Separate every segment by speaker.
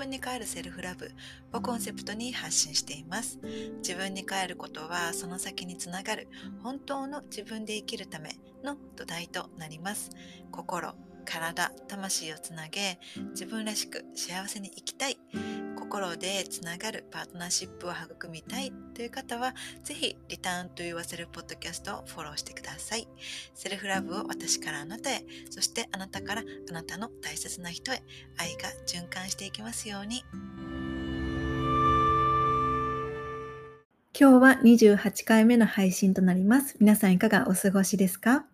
Speaker 1: 分に帰るセルフラブをコンセプトに発信しています。自分に帰ることはその先につながる本当の自分で生きるための土台となります。心、体、魂をつなげ自分らしく幸せに生きたい。心でつながるパートナーシップを育みたいという方は、ぜひ、リターンと言わせるポッドキャストをフォローしてください。セルフラブを私からあなたへ、そしてあなたからあなたの大切な人へ、愛が循環していきますように。今日は28回目の配信となります。皆さんいかがお過ごしですか？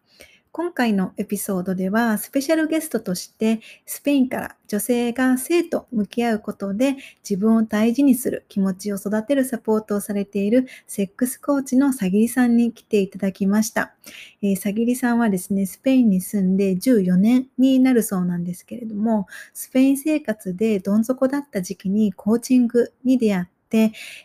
Speaker 1: 今回のエピソードでは、スペシャルゲストとして、スペインから女性が性と向き合うことで自分を大事にする気持ちを育てるサポートをされているセックスコーチのさぎりさんに来ていただきました。えー、さぎりさんはですね、スペインに住んで14年になるそうなんですけれども、スペイン生活でどん底だった時期にコーチングに出会って、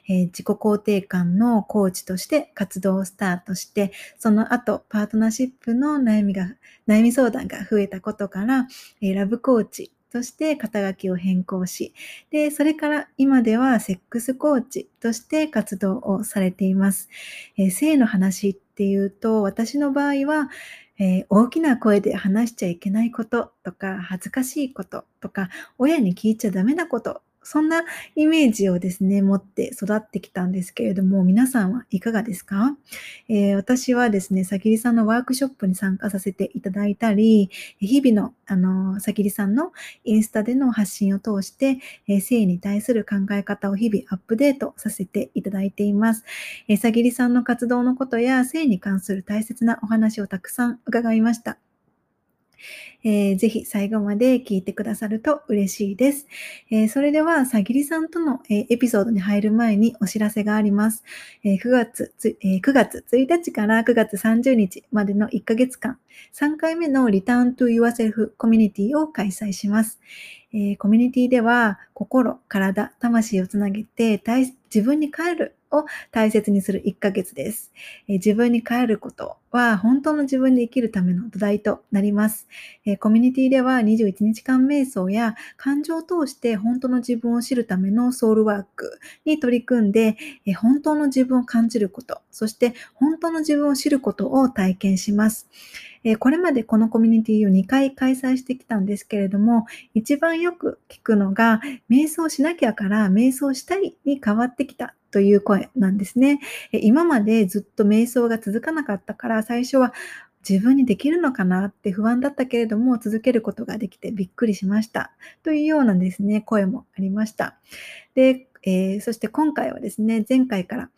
Speaker 1: えー、自己肯定感のコーチとして活動をスタートして、その後、パートナーシップの悩みが、悩み相談が増えたことから、えー、ラブコーチとして肩書きを変更し、で、それから今ではセックスコーチとして活動をされています。えー、性の話っていうと、私の場合は、えー、大きな声で話しちゃいけないこととか、恥ずかしいこととか、親に聞いちゃダメなことそんなイメージをですね、持って育ってきたんですけれども、皆さんはいかがですか、えー、私はですね、さきりさんのワークショップに参加させていただいたり、日々の、あの、さきりさんのインスタでの発信を通して、えー、性に対する考え方を日々アップデートさせていただいています。え、さきりさんの活動のことや性に関する大切なお話をたくさん伺いました。えー、ぜひ最後まで聞いてくださると嬉しいです。えー、それでは、さぎりさんとの、えー、エピソードに入る前にお知らせがあります。え9月え9月1日から9月30日までの1ヶ月間、3回目のリターントゥ Yourself コミュニティを開催します。えコミュニティでは、心、体、魂をつなげて自分に帰るを大切にする1ヶ月です。え自分に帰ることは本当の自分で生きるための土台となります。えコミュニティでは21日間瞑想や感情を通して本当の自分を知るためのソウルワークに取り組んで、え本当の自分を感じること、そして本当の自分を知ることを体験します。これまでこのコミュニティを2回開催してきたんですけれども、一番よく聞くのが、瞑想しなきゃから瞑想したいに変わってきたという声なんですね。今までずっと瞑想が続かなかったから最初は自分にできるのかなって不安だったけれども続けることができてびっくりしましたというようなですね声もありました。で、えー、そして今回はですね前回から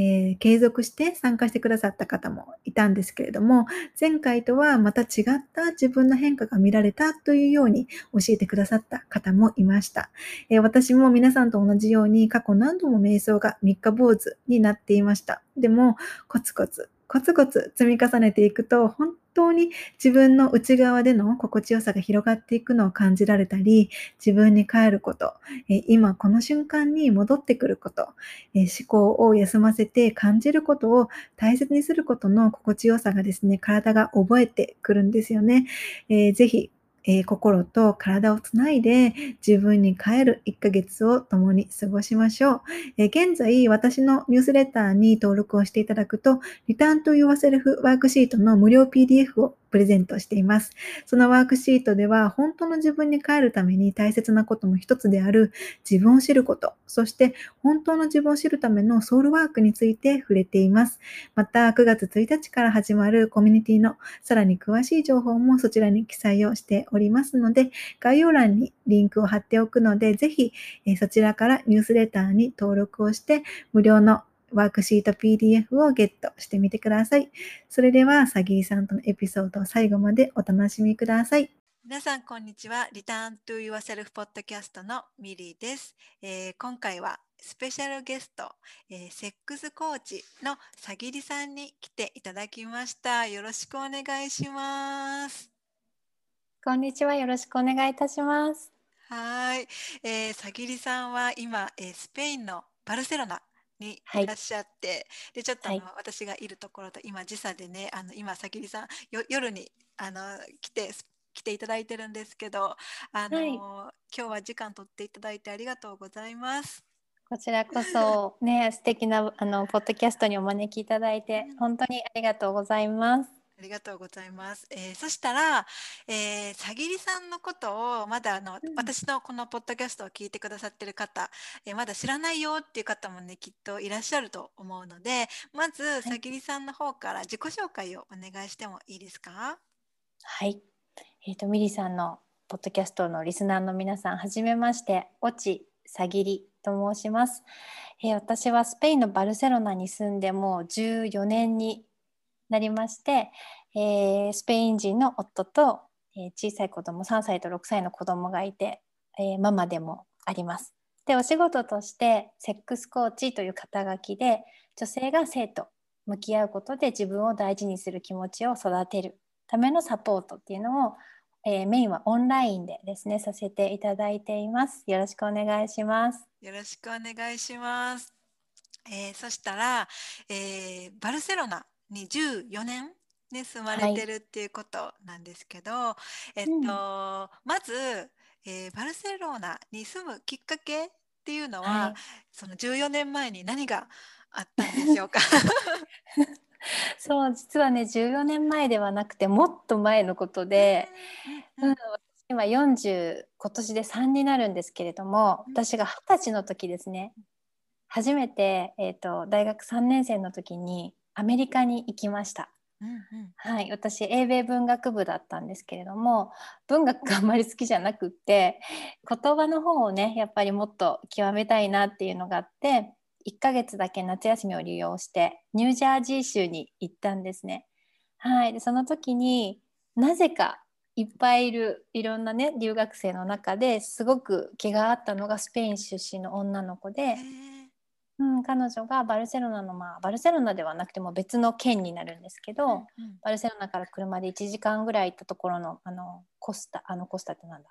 Speaker 1: えー、継続して参加してくださった方もいたんですけれども、前回とはまた違った自分の変化が見られたというように教えてくださった方もいました。えー、私も皆さんと同じように過去何度も瞑想が三日坊主になっていました。でも、コツコツコツコツ積み重ねていくと、本当に自分の内側での心地よさが広がっていくのを感じられたり、自分に帰ること、え今この瞬間に戻ってくること、え思考を休ませて感じることを大切にすることの心地よさがですね、体が覚えてくるんですよね。ぜひえー、心と体をつないで自分に帰る1ヶ月を共に過ごしましょう。えー、現在、私のニュースレターに登録をしていただくと、リターンと言わせるワークシートの無料 PDF をプレゼントしています。そのワークシートでは、本当の自分に帰るために大切なことの一つである自分を知ること、そして本当の自分を知るためのソウルワークについて触れています。また、9月1日から始まるコミュニティのさらに詳しい情報もそちらに記載をしておりますので、概要欄にリンクを貼っておくので、ぜひ、そちらからニュースレターに登録をして、無料のワークシート PDF をゲットしてみてください。それでは、サギーさんとのエピソードを最後までお楽しみください。皆さん、こんにちは。リターントゥ Yourself Podcast のミリーです、えー、今回はスペシャルゲスト、えー、セックスコーチのさぎりさんに来ていただきました。よろしくお願いします。
Speaker 2: こんにちは。よろしくお願いいたします。
Speaker 1: はい、えー、さぎりさんは今、えー、スペインのバルセロナにいらっしゃって、でちょっとあの、私がいるところと今時差でねあの今さきりさん夜にあの来て来ていただいてるんですけどあの、はい、今日は時間取っていただいてありがとうございます。
Speaker 2: こちらこそね素敵なあのポッドキャストにお招きいただいて本当にありがとうございます。
Speaker 1: ありがとうございます。えー、そしたら、えー、さぎりさんのことをまだあの、うん、私のこのポッドキャストを聞いてくださってる方、えー、まだ知らないよっていう方もねきっといらっしゃると思うので、まずさぎりさんの方から自己紹介をお願いしてもいいですか？
Speaker 2: はい。えっ、ー、とミリさんのポッドキャストのリスナーの皆さん、はじめまして、おちさぎりと申します、えー、私はスペインのバルセロナに住んでもう14年になりまして、えー、スペイン人の夫と、えー、小さい子供3歳と6歳の子供がいて、えー、ママでもあります。でお仕事としてセックスコーチという肩書きで女性が性と向き合うことで自分を大事にする気持ちを育てるためのサポートっていうのを、えー、メインはオンラインでですねさせていただいています。よろしくお願いします。
Speaker 1: よろしくお願いします。えー、そしたら、えー、バルセロナに14年ね、住まれてるっていうことなんですけど、はい、えっと、うん、まず、えー、バルセロナに住むきっかけっていうのは、はい、その14年前に何があったんでしょうか？
Speaker 2: そう実はね14年前ではなくてもっと前のことで、うん、私今40今年で3になるんですけれども私が二十歳の時ですね。初めて、えーと大学3年生の時にアメリカに行きました。うんうん、はい、私英米文学部だったんですけれども文学があんまり好きじゃなくって言葉の方をねやっぱりもっと極めたいなっていうのがあって1ヶ月だけ夏休みを利用してニュージャージー州に行ったんですね。はい、でその時になぜかいっぱいいるいろんなね留学生の中ですごく気があったのがスペイン出身の女の子で。うん、彼女がバルセロナの、まあ、バルセロナではなくても別の県になるんですけど、うんうん、バルセロナから車で1時間ぐらい行ったところのあのコスタあのコスタってなんだ？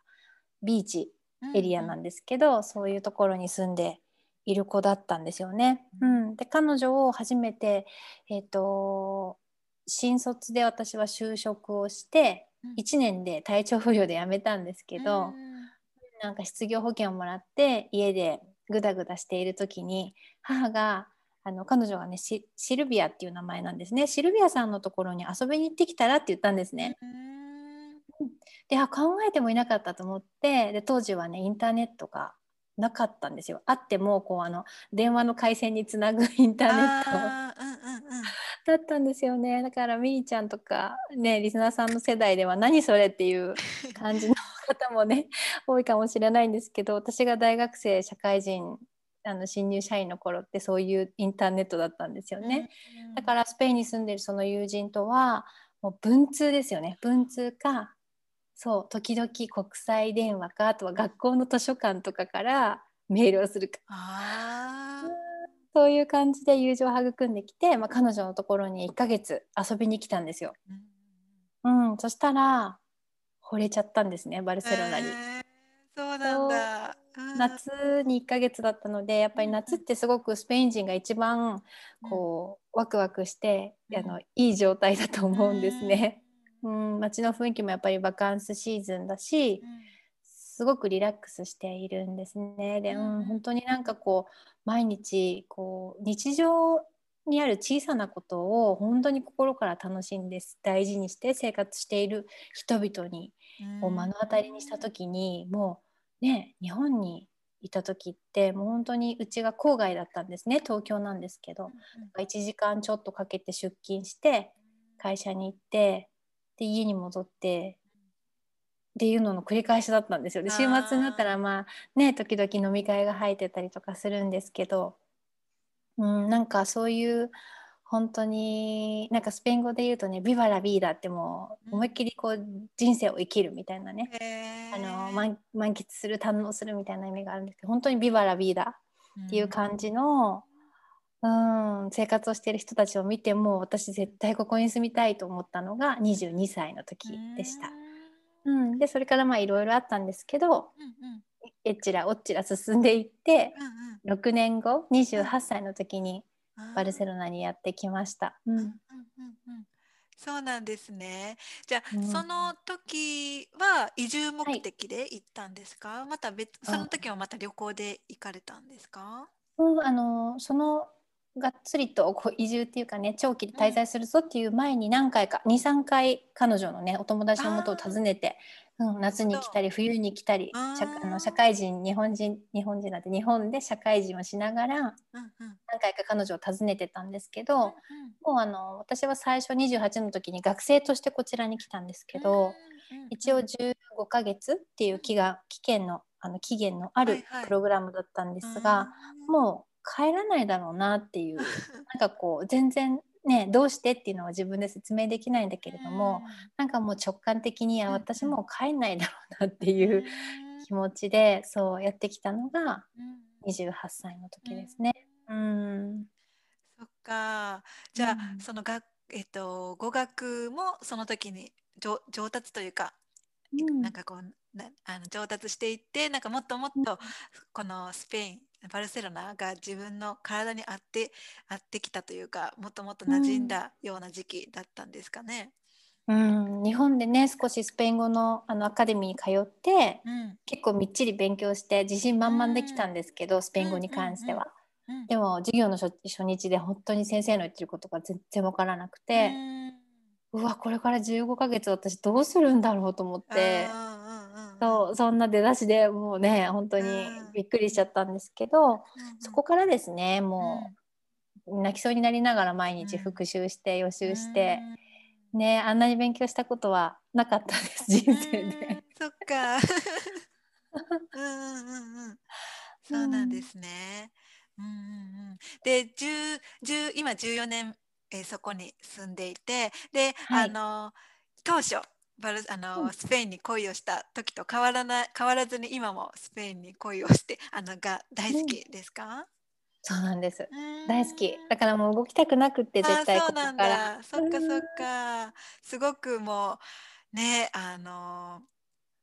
Speaker 2: ビーチエリアなんですけど、うんうん、そういうところに住んでいる子だったんですよね。うん、で彼女を初めて、えーと、新卒で私は就職をして1年で体調不良で辞めたんですけど、うん、なんか失業保険をもらって家でグダグダしている時に母があの彼女がねシルビアっていう名前なんですね。シルビアさんのところに遊びに行ってきたらって言ったんですね。であ考えてもいなかったと思ってで当時はねインターネットがなかったんですよ。あってもこうあの電話の回線につなぐインターネット、だったんですよね。だからみーちゃんとかねリスナーさんの世代では何それっていう感じの方もね 多いかもしれないんですけど私が大学生社会人あの新入社員の頃ってそういうインターネットだったんですよね、うん、だからスペインに住んでるその友人とはもう文通ですよね。文通かそう時々国際電話かあとは学校の図書館とかからメールをするか。そういう感じで友情を育んできて、まあ、彼女のところに1ヶ月遊びに来たんですよ。うん、うん、そしたら惚れちゃったんですねバルセロナに。えー、
Speaker 1: そうなんだ。
Speaker 2: 夏に1ヶ月だったのでやっぱり夏ってすごくスペイン人が一番こう、ワクワクして、あのいい状態だと思うんですね。うん、街の雰囲気もやっぱりバカンスシーズンだし、すごくリラックスしているんですね。で、うん、本当になんかこう毎日こう日常にある小さなことを本当に心から楽しんで大事にして生活している人々にを目の当たりにした時にもうね日本にいた時ってもう本当にうちが郊外だったんですね東京なんですけど、うん、1時間ちょっとかけて出勤して会社に行ってで家に戻ってっていうのの繰り返しだったんですよ。で週末になったらまあね時々飲み会が入ってたりとかするんですけど。うん、なんかそういう本当になんかスペイン語で言うとね「ビバラビーダ」ってもう思いっきりこう人生を生きるみたいなね、あの満喫する堪能するみたいな意味があるんですけど本当に「ビバラビーダ」っていう感じの、うん、うん生活をしている人たちを見ても私絶対ここに住みたいと思ったのが22歳の時でした。うん、でそれからまあいろいろあったんですけど、うんうん、えっちらおっちら進んでいって、うんうん。6年後28歳の時にバルセロナにやってきました。うん。
Speaker 1: うんうんうん。うんそうなんですね。じゃあ、
Speaker 2: うん。
Speaker 1: その時は移住目的で行ったんですか、また別その時はまた旅行で行かれたんですか？
Speaker 2: うん、あのそのがっつりとこう移住っていうかね長期で滞在するぞっていう前に何回か23回彼女のねお友達のもとを訪ねて、うん、夏に来たり冬に来たり社あの社会人日本人日本人なんて日本で社会人をしながら
Speaker 1: うんうん。
Speaker 2: 何回か彼女を訪ねてたんですけどもうあの私は最初28の時に学生としてこちらに来たんですけど。一応15ヶ月っていう期が期限のあの期限のある
Speaker 1: はいはい。
Speaker 2: プログラムだったんですが、もう帰らないだろうなっていう なんかこう全然ねどうしてっていうのは自分で説明できないんだけれども、なんかもう直感的にあ私もう帰んないだろうなっていう気持ちでそうやってきたのが28歳の時ですね。うん、
Speaker 1: そっか。じゃあ、
Speaker 2: うん。
Speaker 1: そのがえっと語学もその時に上上達というか、
Speaker 2: うん。
Speaker 1: なんかこうなあの上達していってなんかもっともっとこのスペインバルセロナが自分の体に合って合ってきたというかもっともっと馴染んだような時期だったんですかね。
Speaker 2: うん、日本でね少しスペイン語のあのアカデミーに通って
Speaker 1: うん。
Speaker 2: 結構みっちり勉強して自信満々できたんですけど、スペイン語に関しては。
Speaker 1: うん
Speaker 2: でも授業の初初日で本当に先生の言ってることが全然わからなくて、うわこれから15ヶ月私どうするんだろうと思って、そうそんな出だしでもうね本当に
Speaker 1: うん
Speaker 2: びっくりしちゃったんですけど、そこからですねもう泣きそうになりながら毎日
Speaker 1: うん
Speaker 2: 復習して予習して、ねあんなに勉強したことはなかったです人生で。
Speaker 1: うんそっか。うんうんうんうん。そうなんですね。うんうんうん。で、10 10今14年、えーそこに住んでいて、で、
Speaker 2: はい
Speaker 1: あの当初バルあの、
Speaker 2: うん。
Speaker 1: スペインに恋をした時と変わらない変わらずに今もスペインに恋をしてあのが大好きですか？
Speaker 2: そうなんです。
Speaker 1: うん。
Speaker 2: 大好き。だからもう動きたくなくって絶対ここ
Speaker 1: あそうなん
Speaker 2: から
Speaker 1: だ。そっかそっか。すごくもうねあの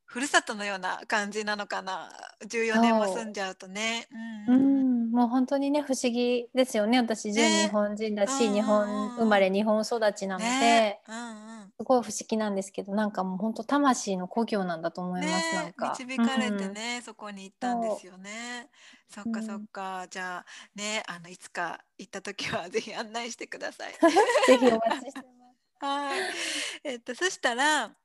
Speaker 1: ふるさとのような感じなのかな。14年も住んじゃうとね。
Speaker 2: う
Speaker 1: うん。うん。うん。
Speaker 2: ん、もう本当にね不思議ですよね。私純
Speaker 1: ね
Speaker 2: 日本人だし、
Speaker 1: うんうんうん。
Speaker 2: 日本生まれ日本育ちなので、
Speaker 1: ね。うんうん
Speaker 2: すごい不思議なんですけどなんかもう本当魂の故郷なんだと思います、なん
Speaker 1: ね
Speaker 2: か
Speaker 1: 導かれてね、そこに行ったんですよね。そっか
Speaker 2: うん
Speaker 1: そっか。じゃあねあのいつか行った時はぜひ案内してください。
Speaker 2: う んぜひお待ちしてます
Speaker 1: はい。えっとそしたら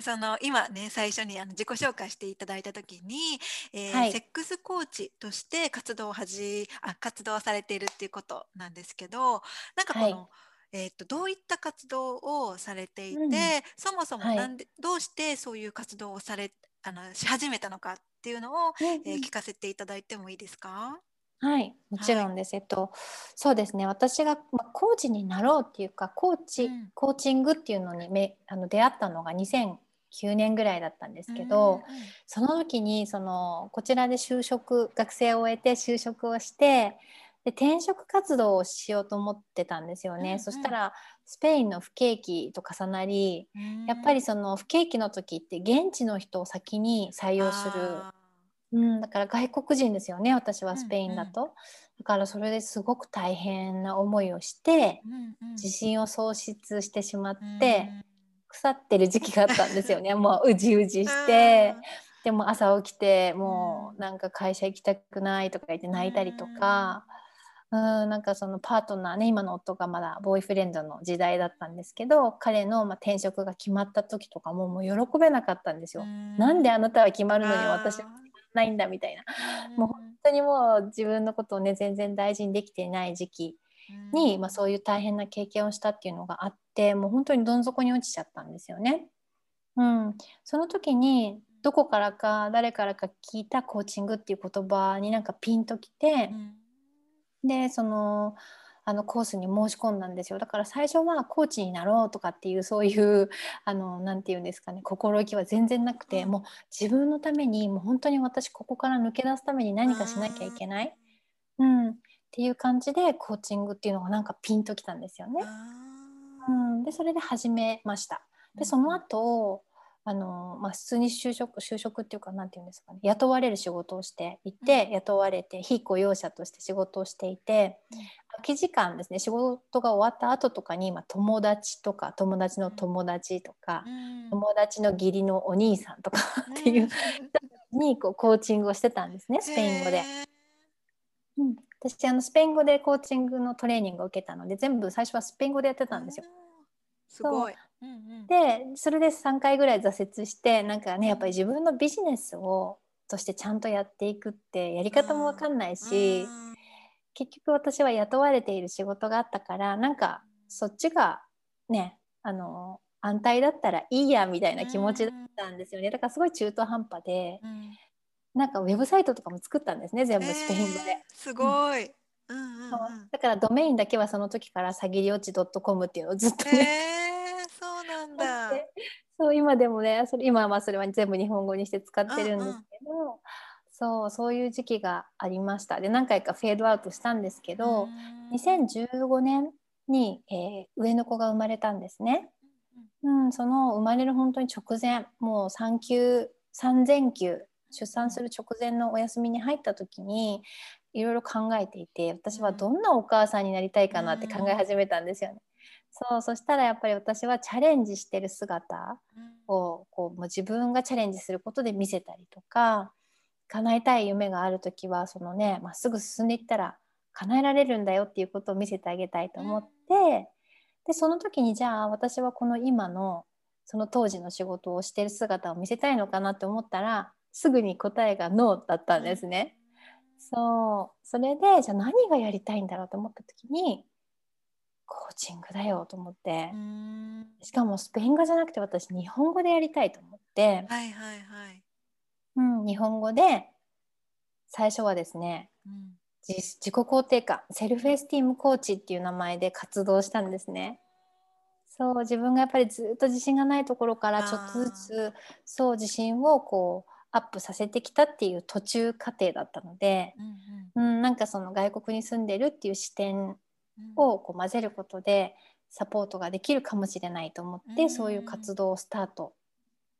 Speaker 1: その今ね最初にあの自己紹介していただいた時に、えー
Speaker 2: はい
Speaker 1: セックスコーチとして活動をはじあ活動をされているっていうことなんですけどなんかこの、
Speaker 2: はい
Speaker 1: えー、とどういった活動をされていて、
Speaker 2: うん
Speaker 1: そもそも
Speaker 2: はい
Speaker 1: なんで、どうしてそういう活動をされあのし始めたのかっていうのを、えー聞かせていただいてもいいですか？
Speaker 2: はい、もちろんです。えっと、そうですね。私が、まあ、コーチになろうっていうか、コーチ、
Speaker 1: うん
Speaker 2: コーチングっていうのにめ、あの、出会ったのが2009年ぐらいだったんですけど。その時に、その、こちらで就職、学生を終えて就職をして。で、転職活動をしようと思ってたんですよね。
Speaker 1: うんうん。
Speaker 2: そしたら、スペインの不景気と重なり。
Speaker 1: うん。
Speaker 2: やっぱりその不景気の時って現地の人を先に採用する。
Speaker 1: あ
Speaker 2: うん、だから外国人ですよね私は
Speaker 1: うん
Speaker 2: スペインだと、だからそれですごく大変な思いをして
Speaker 1: ーうんうん。
Speaker 2: 自信を喪失してしまっ
Speaker 1: うん。
Speaker 2: て、腐ってる時期があったんですよね。もううじうじして、でも朝起きても
Speaker 1: うん。
Speaker 2: うなんか会社行きたくないとか言って泣いたりとか、うん、なんかそのパートナーね今の夫がまだボーイフレンドの時代だったんですけど彼のまあ転職が決まった時とかももう喜べなかったんですよ。なんであなたは決まるのに私はないんだみたいな。もう本当にもう自分のことをね全然大事にできていない時期に、まあ、そういう大変な経験をしたっていうのがあってもう本当にどん底に落ちちゃったんですよね。うん、その時にどこからか誰からか聞いたコーチングっていう言葉になんかピンときて、でそのあのコースに申し込んだんですよ。だから最初はコーチになろうとかっていうそういう あのなんていうんですかね心意気は全然なくて、
Speaker 1: うん。
Speaker 2: もう自分のためにもう本当に私ここから抜け出すために何かしなきゃいけない、うん、っていう感じでコーチングっていうのがなんかピンときたんですよね。うん、でそれで始めました。でその後あのまあ、普通に就職就職っていうかなんていうんですかね。雇われる仕事をしていて、うん、雇われて非雇用者として仕事をしていて、うん、空き時間ですね。仕事が終わった後とかに、まあ、友達とか友達の友達とか、うん、友達の義理のお兄さんとかっていう、にこうコーチングをしてたんですねスペイン語で。うん、私あのスペイン語でコーチングのトレーニングを受けたので全部最初はスペイン語でやってたんですよ。
Speaker 1: すごい。
Speaker 2: うんうん、でそれで3回ぐらい挫折してなんかねやっぱり自分のビジネスをとしてちゃんとやっていくってやり方も分かんないし、結局私は雇われている仕事があったからなんかそっちがねあの安泰だったらいいやみたいな気持ちだったんですよね。だからすごい中途半端で、うん、なんかウェブサイトとかも作ったんですね全部スペイン語で。え
Speaker 1: ー、すごい、
Speaker 2: うん。うんうん、だからドメインだけはその時からさぎり落ち .com っていうのをずっとね、
Speaker 1: えー、そう
Speaker 2: 今でもねそれ今はそれは全部日本語にして使ってるんですけど、うんうん、そうそういう時期がありました。で何回かフェードアウトしたんですけど2015年に、えー、上の子が生まれたんですね。うん、その生まれる本当に直前もう産休3000休出産する直前のお休みに入った時にいろいろ考えていて私はどんなお母さんになりたいかなって考え始めたんですよね。そうそしたらやっぱり私はチャレンジしてる姿をこうもう自分がチャレンジすることで見せたりとか叶えたい夢がある時はそのねまっすぐ進んでいったら叶えられるんだよっていうことを見せてあげたいと思ってでその時にじゃあ私はこの今のその当時の仕事をしてる姿を見せたいのかなって思ったらすぐに答えがノーだったんですね。そう。それでじゃあ何がやりたいんだろうと思った時にコーチングだよと思って。しかもスペイン語じゃなくて私日本語でやりたいと思って。
Speaker 1: はいはいはい。
Speaker 2: うん、日本語で最初はですね、うん、自己肯定感セルフエスティームコーチっていう名前で活動したんですね。そう自分がやっぱりずっと自信がないところからちょっとずつそう自信をこうアップさせてきたっていう途中過程だったので、うん、うん、なんかその外国に住んでるっていう視点をこう混ぜることでサポートができるかもしれないと思って、うん、そういう活動をスタート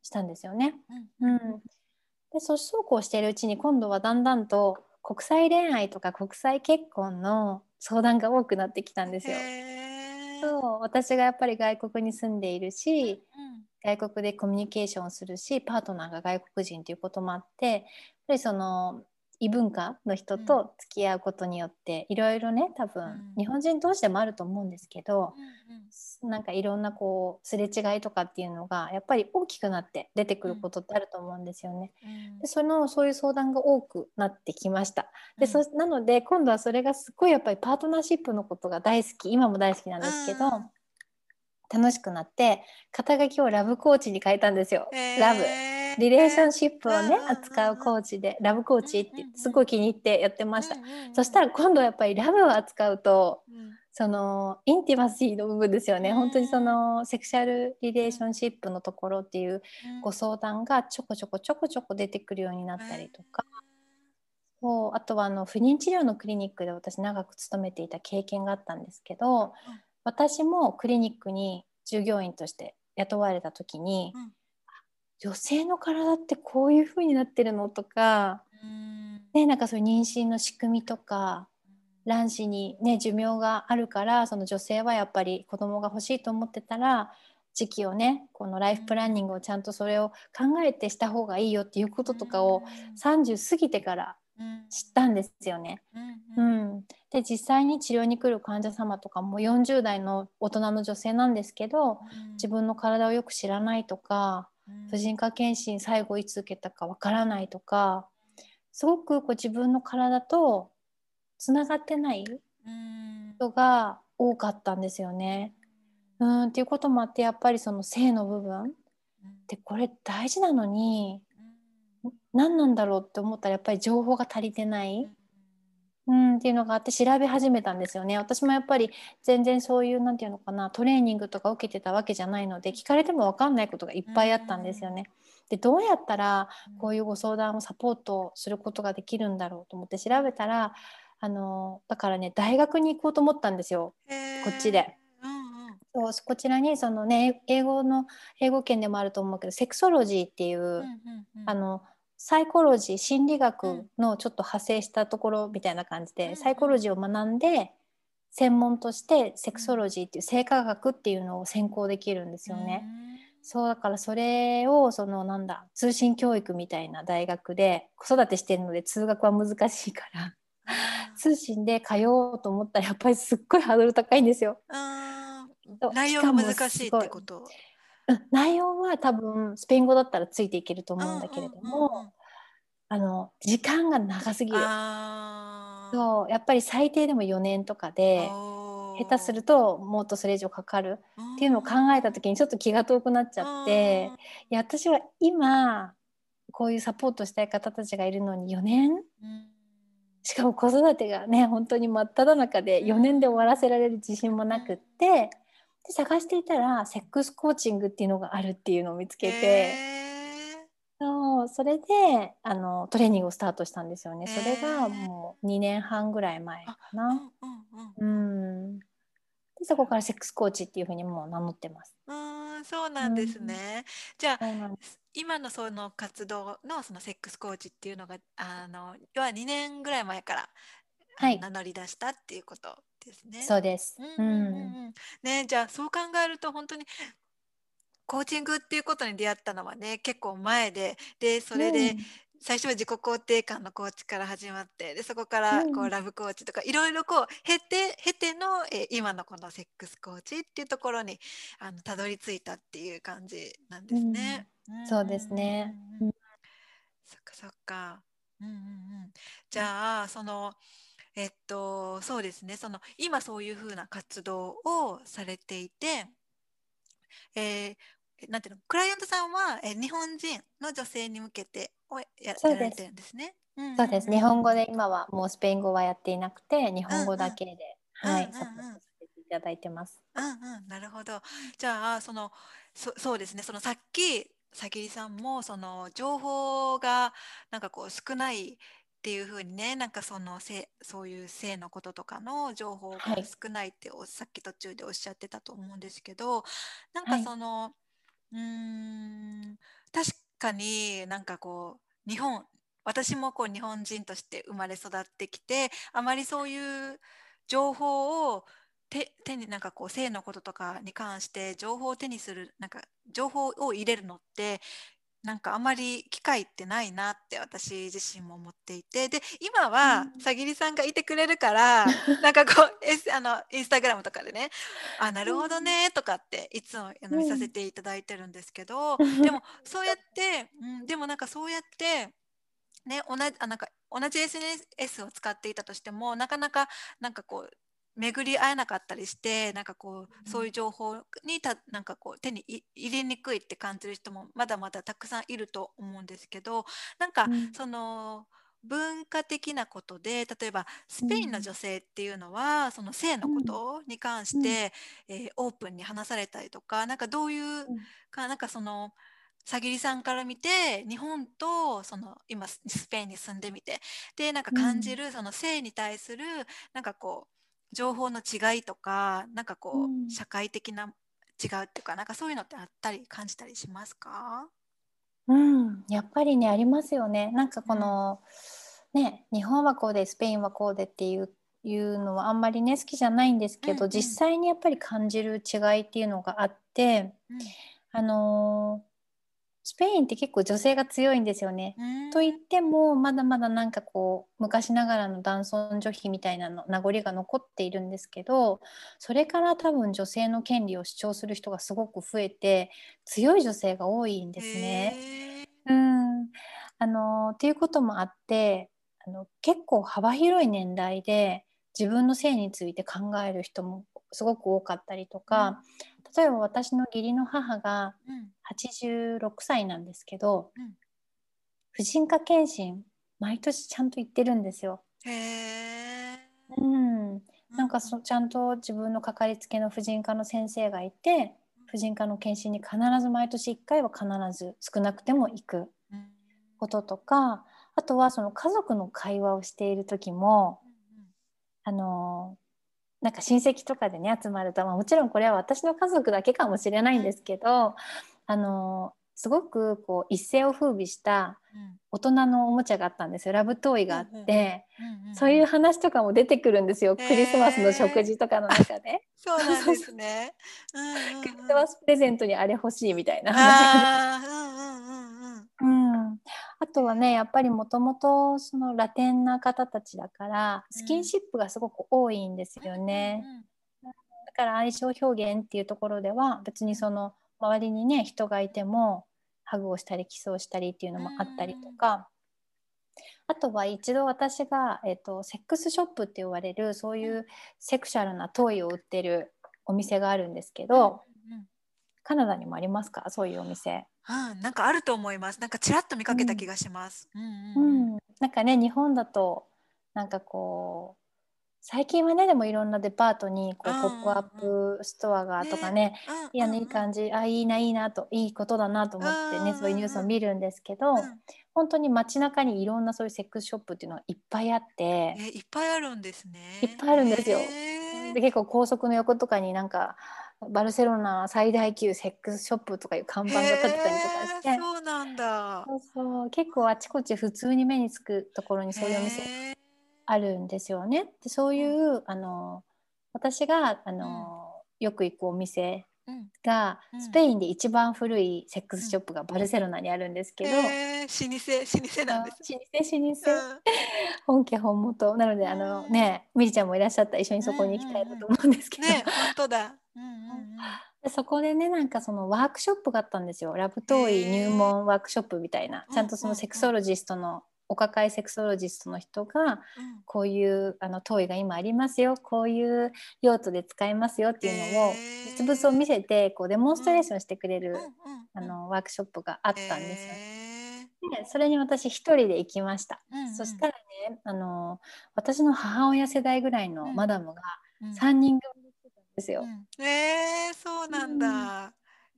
Speaker 2: したんですよね。うん、うん、でそそうこうしているうちに今度はだんだんと国際恋愛とか国際結婚の相談が多くなってきたんですよ。そう私がやっぱり外国に住んでいるし、外国でコミュニケーションするしパートナーが外国人ということもあってやっぱりその異文化の人と付き合うことによっていろいろね多分、うん、日本人同士でもあると思うんですけど、うん、なんかいろんなこうすれ違いとかっていうのがやっぱり大きくなって出てくることってあると思うんですよね。うん、でそのそういう相談が多くなってきました。でそなので今度はそれがすごいやっぱりパートナーシップのことが大好き今も大好きなんですけど。楽しくなって肩書きをラブコーチに変えたんですよ。えー、ラブリレーションシップをね、扱うコーチでラブコーチってすごい気に入ってやってました。そしたら今度やっぱりラブを扱うと、そのインティマシーの部分ですよね、本当にそのセクシャルリレーションシップのところっていうご相談がちょこちょこちょこちょこ出てくるようになったりとか。そうあとはあの不妊治療のクリニックで私長く勤めていた経験があったんですけど、私もクリニックに従業員として雇われた時に、うん、女性の体ってこういう風になってるのとか、ね、なんかそういう妊娠の仕組みとか卵子に、ね、寿命があるからその女性はやっぱり子供が欲しいと思ってたら時期をねこのライフプランニングをちゃんとそれを考えてした方がいいよっていうこととかを30過ぎてから知ったんですよね。うん、うん、で実際に治療に来る患者様とかも40代の大人の女性なんですけど、自分の体をよく知らないとか婦人科検診最後いつ受けたかわからないとかすごくこう自分の体とつながってない人が多かったんですよね。うんっていうこともあってやっぱりその性の部分。ってこれ大事なのに何なんだろうって思ったらやっぱり情報が足りてない。うん、っていうのがあって調べ始めたんですよね。私もやっぱり全然そういう何て言うのかなトレーニングとか受けてたわけじゃないので聞かれても分かんないことがいっぱいあったんですよね。でどうやったらこういうご相談をサポートすることができるんだろうと思って調べたらあのだからね大学に行こうと思ったんですよこっちで。そうこちらにそのね英語の英語圏でもあると思うけどセクソロジーっていう、
Speaker 1: うんうんうん
Speaker 2: あのサイコロジー心理学のちょっと派生したところみたいな感じで、
Speaker 1: うん
Speaker 2: サイコロジーを学んで専門としてセクソロジーっていう性科学っていうのを専攻できるんですよね。そうだからそれをそのなんだ通信教育みたいな大学で子育てしてるので通学は難しいから 通信で通おうと思ったらやっぱりすっごいハードル高いんですよ。
Speaker 1: 内容が難しいってこと？
Speaker 2: うん内容は多分スペイン語だったらついていけると思うんだけれども、
Speaker 1: うんうん。うんうん
Speaker 2: あの時間が長すぎる。そうやっぱり最低でも4年とかで下手するともっとそれ以上かかるっていうのを考えた時にちょっと気が遠くなっちゃっていや私は今こういうサポートしたい方たちがいるのに4年
Speaker 1: うん。
Speaker 2: しかも子育てがね本当に真っ只中で4年で終わらせられる自信もなくってで探していたらセックスコーチングっていうのがあるっていうのを見つけて、
Speaker 1: へ
Speaker 2: そうそれであのトレーニングをスタートしたんですよね。
Speaker 1: へー。
Speaker 2: それがもう2年半ぐらい前かな。
Speaker 1: うんうん
Speaker 2: うん。でそこからセックスコーチっていうふうにもう名乗ってます。
Speaker 1: うーんそうなんですね。じゃあ
Speaker 2: そうなんです。
Speaker 1: 今のその活動のそのセックスコーチっていうのがあの要は2年ぐらい前から、
Speaker 2: はい。
Speaker 1: 名乗り出したっていうことですね。
Speaker 2: そうです。
Speaker 1: うんうんうん
Speaker 2: うん
Speaker 1: うんねじゃあそう考えると本当にコーチングっていうことに出会ったのはね結構前ででそれで
Speaker 2: うん
Speaker 1: 最初は自己肯定感のコーチから始まってでそこからこ
Speaker 2: う
Speaker 1: うんラブコーチとかいろいろこう経て経ての、えー今のこのセックスコーチっていうところにあのたどり着いたっていう感じなんですね。
Speaker 2: そうですね
Speaker 1: うんうんうんうんそっかそっか。うんうんうん。じゃあそのえっとそうですねその今そういうふうな活動をされていて、えーなんていうのクライアントさんは、えー日本人の女性に向けてをややられてるんですね。
Speaker 2: そうです。日本語で今はもうスペイン語はやっていなくて日本語だけで、
Speaker 1: うんうん
Speaker 2: はい、
Speaker 1: うんうん
Speaker 2: サポートさせていただいてます。
Speaker 1: うんうん、なるほど。じゃあそのそそうですねそのさっきさきりさんもその情報がなんかこう少ないっていうふうにねなんかその性そういう性のこととかの情報が
Speaker 2: はい。
Speaker 1: 少ないってお、さっき途中でおっしゃってたと思うんですけどなんか
Speaker 2: はい
Speaker 1: その、うーん確かになんかこう日本私もこう日本人として生まれ育ってきてあまりそういう情報を手手になんかこう性のこととかに関して情報を手にするなんか情報を入れるのってなんかあまり機会ってないなって私自身も思っていて。で今は
Speaker 2: うん。
Speaker 1: さぎりさんがいてくれるから なんかこう、S、あのインスタグラムとかでねあなるほどねとかっていつも見させていただいてるんですけど、でもそうやって、うん、でもなんかそうやってね同じあなんか同じ SNS を使っていたとしてもなかなかなんかこう巡り合えなかったりしてなんかこうそういう情報にたなんかこう手にい入れにくいって感じる人もまだまだたくさんいると思うんですけどなんか
Speaker 2: うん。
Speaker 1: その文化的なことで例えばスペインの女性っていうのは、その性のことに関して、えーオープンに話されたりとかなんかどういうかなんかそのさぎりさんから見て日本とその今ススペインに住んでみてでなんか感じるその性に対するなんかこう情報の違いとかなんかこう、
Speaker 2: うん。
Speaker 1: 社会的な違うっていうかなんかそういうのってあったり感じたりしますか？
Speaker 2: うん、やっぱりねありますよね。なんかこの、ね日本はこうでスペインはこうでっていういうのはあんまりね好きじゃないんですけど、
Speaker 1: うんうん。
Speaker 2: 実際にやっぱり感じる違いっていうのがあってあのースペインって結構女性が強いんですよね。
Speaker 1: うん
Speaker 2: と言ってもまだまだなんかこう昔ながらの男尊女卑みたいなの名残が残っているんですけどそれから多分女性の権利を主張する人がすごく増えて強い女性が多いんですね。うんあのっていうこともあってあの結構幅広い年代で自分の性について考える人もすごく多かったりとか、例えば私の義理の母が
Speaker 1: うん。
Speaker 2: 86歳なんですけど、
Speaker 1: うん。
Speaker 2: 婦人科検診毎年ちゃんと行ってるんですよ。
Speaker 1: へえ
Speaker 2: うん、なんかそちゃんと自分のかかりつけの婦人科の先生がいて婦人科の検診に必ず毎年1回は必ず少なくても行く
Speaker 1: うん。
Speaker 2: こととかあとはその家族の会話をしている時もあのなんか親戚とかでね集まると、まあ、もちろんこれは私の家族だけかもしれないんですけど、あのすごくこう一世を風靡した大人のおもちゃがあったんですよ。ラブトイがあって、そういう話とかも出てくるんですよ、クリスマスの食事とかの中で。
Speaker 1: そうなんですね。
Speaker 2: クリスマスプレゼントにあれ欲しいみたいな。話。あとはねやっぱりもともとそのラテンな方たちだからスキンシップがすごく多いんですよね。だから相性表現っていうところでは別にその周りにね人がいてもハグをしたりキスをしたりっていうのもあったりとか、あとは一度私が、えーと、セックスショップって言われるそういうセクシャルなトイを売ってるお店があるんですけど、カナダにもありますか？そういうお店。
Speaker 1: うん、なんかあると思います。なんかちらっと見かけた気がします。う
Speaker 2: ん、なんかね日本だとなんかこう最近はねでもいろんなデパートにこう、ポップアップストアがとかね、いやねいい感じ。あいいないいなといいことだなと思ってね、そういうニュースを見るんですけど、本当に街中にいろんなそういうセックスショップっていうのはいっぱいあって、
Speaker 1: えいっぱいあるんですね。
Speaker 2: いっぱいあるんですよ。で結構高速の横とかになんかバルセロナ最大級セックスショップとかいう看板が立ってたりとかして。
Speaker 1: そうなんだ。
Speaker 2: そうそう。結構あちこち普通に目につくところにそういうお店あるんですよね。でそういうあの私があの、よく行くお店が、スペインで一番古いセックスショップがバルセロナにあるんですけど、
Speaker 1: えー、老舗老舗なんです。
Speaker 2: 老舗老舗、本家本元。なのであのねみりちゃんもいらっしゃったら一緒にそこに行きたいなと思うんですけど、
Speaker 1: ね本当だ。
Speaker 2: でそこでねなんかそのワークショップがあったんですよ。ラブトーイ入門ワークショップみたいな。ちゃんとそのセクソロジストのお抱えセクソロジストの人が、こういうあのトイが今ありますよこういう用途で使えますよっていうのを実物を見せてこうデモンストレーションしてくれる、あのワークショップがあったんですよ。でそれに私一人で行きました、そしたらねあの私の母親世代ぐらいのマダムが3人組ですよ。
Speaker 1: うん、えー、そうなんだ、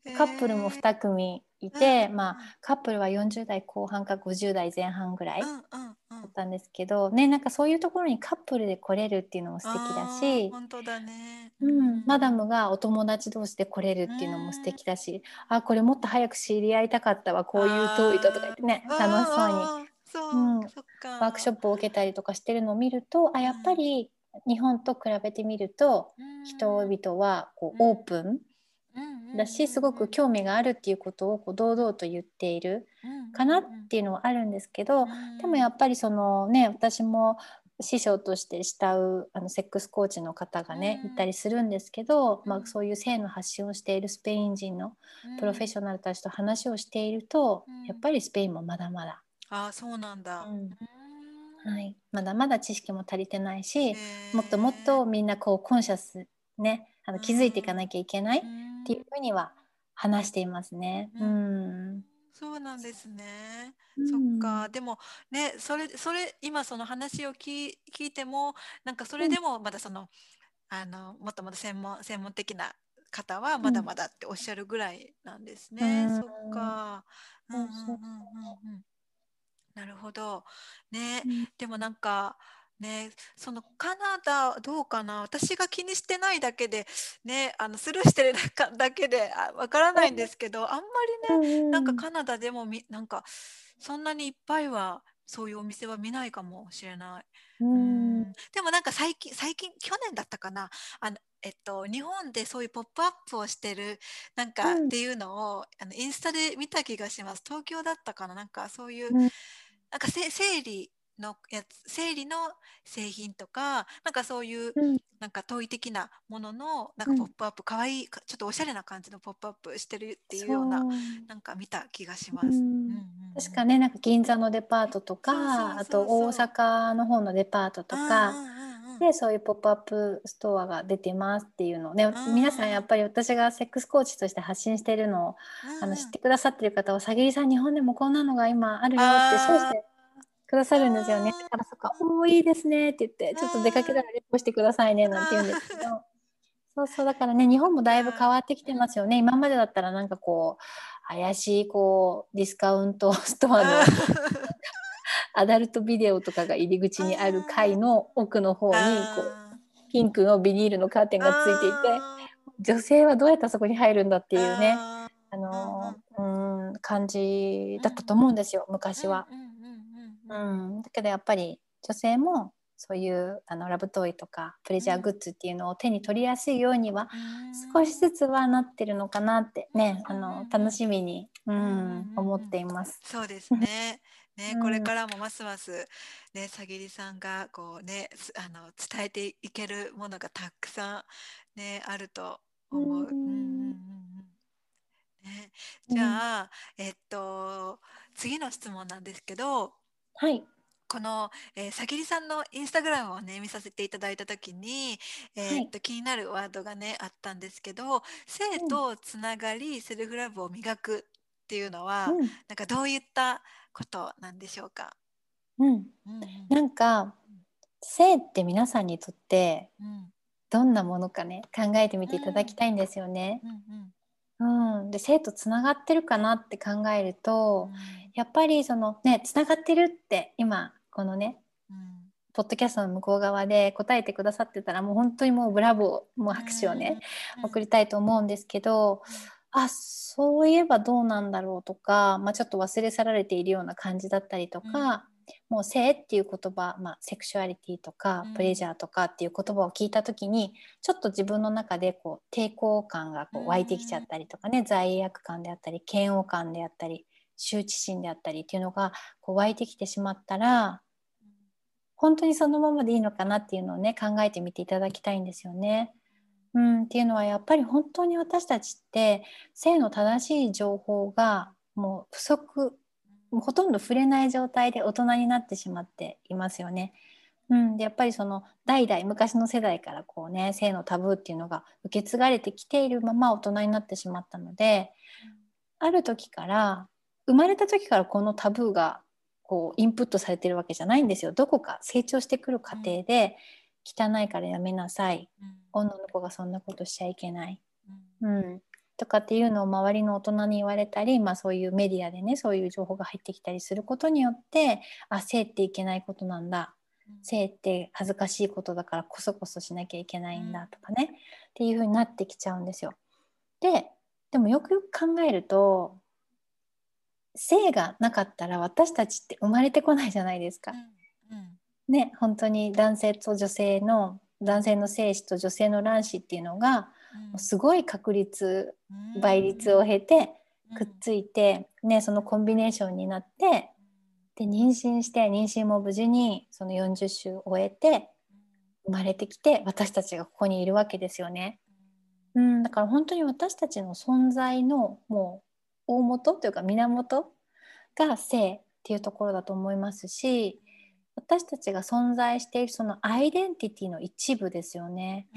Speaker 2: うん、カップルも2組いて、うん、まあカップルは40代後半か50代前半ぐらいだったんですけど、ねなんかそういうところにカップルで来れるっていうのも素敵だし
Speaker 1: 本当だね、
Speaker 2: うん、マダムがお友達同士で来れるっていうのも素敵だし、うん、あこれもっと早く知り合いたかったわこういう遠いととか言ってね楽しそうに。
Speaker 1: そう、うん、ワ
Speaker 2: ークショップを受けたりとかしてるのを見るとあやっぱり日本と比べてみると人々はこうオープンだしすごく興味があるっていうことをこう堂々と言っているかなっていうのはあるんですけどでもやっぱりそのね私も師匠として慕うあのセックスコーチの方がね、いたりするんですけど、まあ、そういう性の発信をしているスペイン人のプロフェッショナルたちと話をしていると、やっぱりスペインもまだまだ。
Speaker 1: あそうなんだ、うん。
Speaker 2: はい、まだまだ知識も足りてないしもっともっとみんなこうコンシャスねあの気づいていかなきゃいけないっていうふうには話していますね。うん、
Speaker 1: そうなんですね。そっか。でもね、それそれ今その話を聞聞いてもなんかそれでもまだその、あのもっともっと専門専門的な方はまだまだっておっしゃるぐらいなんですね。そっか。うんうんうんうんうん。なるほど。ね、うん、でもなんかね、そのカナダどうかな私が気にしてないだけで、ね、あのスルーしてるだけでわからないんですけどあんまりね、なんかカナダでもみなんかそんなにいっぱいはそういうお店は見ないかもしれない。うん。でもなんか最近最近去年だったかな。あの、えっと、日本でそういうポップアップをしてるなんかっていうのを、あのインスタで見た気がします。東京だったかな。なんかそういう、なんか生理のやつ生理の製品とかなんかそういう、うん、なんか問い的なもののなんかポップアップ、うん、かわいいちょっとおしゃれな感じのポップアップしてるっていうよう。ななんか見た気がします。うん。うん
Speaker 2: うん、確かねなんか銀座のデパートとかあと大阪の方のデパートとか。でそういうポップアップストアが出てますっていうのをね皆さんやっぱり私がセックスコーチとして発信しているのをあの知ってくださってる方は「さぎりさん日本でもこんなのが今あるよ」ってそうしてくださるんですよね。だからそっか、おいいですねって言って、ちょっと出かけたらレポしてくださいねなんて言うんですけど。そうそうだからね日本もだいぶ変わってきてますよね。今までだったらなんかこう怪しいこうディスカウント ストアのアダルトビデオとかが入り口にある階の奥の方にこうピンクのビニールのカーテンがついていて女性はどうやってそこに入るんだっていうねあの、うん、感じだったと思うんですよ昔は。うん、だけどやっぱり女性もそういうあのラブトイとかプレジャーグッズっていうのを手に取りやすいようには少しずつはなってるのかなってねあの楽しみに、うん、思っています。
Speaker 1: そうですね。ね、
Speaker 2: うん。
Speaker 1: これからもますますね、さぎりさんがこうね、すあの伝えていけるものがたくさんねあると思う。
Speaker 2: うん。
Speaker 1: うんうんうんうん。ね、じゃあ、えっと次の質問なんですけど、
Speaker 2: はい、
Speaker 1: この、えー、さぎりさんのインスタグラムをね見させていただいた時に、えー
Speaker 2: はい。
Speaker 1: っと気になるワードがねあったんですけど性とつながり、セルフラブを磨くっていうのは、なんかどういったことなんでしょうか、
Speaker 2: うん。うん、
Speaker 1: うん。うん
Speaker 2: なんか性って皆さんにとって
Speaker 1: うん。
Speaker 2: どんなものかね考えてみていただきたいんですよね。
Speaker 1: うん
Speaker 2: うん、で性とつながってるかなって考える
Speaker 1: う
Speaker 2: と
Speaker 1: ん。
Speaker 2: やっぱりそのねつながってるって今このね
Speaker 1: うん。
Speaker 2: ポッドキャストの向こう側で答えてくださってたらもう本当にもうブラボーもう拍手をね、
Speaker 1: うん。
Speaker 2: 送りたいと思うんですけど、あそういえばどうなんだろうとか、まあ、ちょっと忘れ去られているような感じだったりとか、もう性っていう言葉、まあ、セクシュアリティとか
Speaker 1: うん
Speaker 2: プレジャーとかっていう言葉を聞いた時にちょっと自分の中でこう抵抗感がこう湧いてきちゃったりとかね、罪悪感であったり嫌悪感であったり羞恥心であったりっていうのがこう湧いてきてしまったら本当にそのままでいいのかなっていうのをね考えてみていただきたいんですよね。うん、っていうのはやっぱり本当に私たちって性の正しい情報がもう不足もうほとんど触れない状態で大人になってしまっていますよね。うん、でやっぱりその代々昔の世代からこうね性のタブーっていうのが受け継がれてきているまま大人になってしまったのである時から生まれた時からこのタブーがこうインプットされてるわけじゃないんですよ。どこか成長してくる過程で汚いからやめなさい。女の子がそんなことしちゃいけない、うん、とかっていうのを周りの大人に言われたり、まあ、そういうメディアでねそういう情報が入ってきたりすることによってあ性っていけないことなんだ。性って恥ずかしいことだからこそこそしなきゃいけないんだとかね、っていう風になってきちゃうんですよ。ででもよくよく考えると性がなかったら私たちって生まれてこないじゃないですか。ね本当に男性と女性の男性の精子と女性の卵子っていうのがすごい確率倍率を経てくっついて、ね、そのコンビネーションになってで妊娠して妊娠も無事にその40週終えて生まれてきて私たちがここにいるわけですよね。うん、だから本当に私たちの存在のもう大元というか源が性っていうところだと思いますし私たちが存在しているそのアイデンティティの一部ですよね。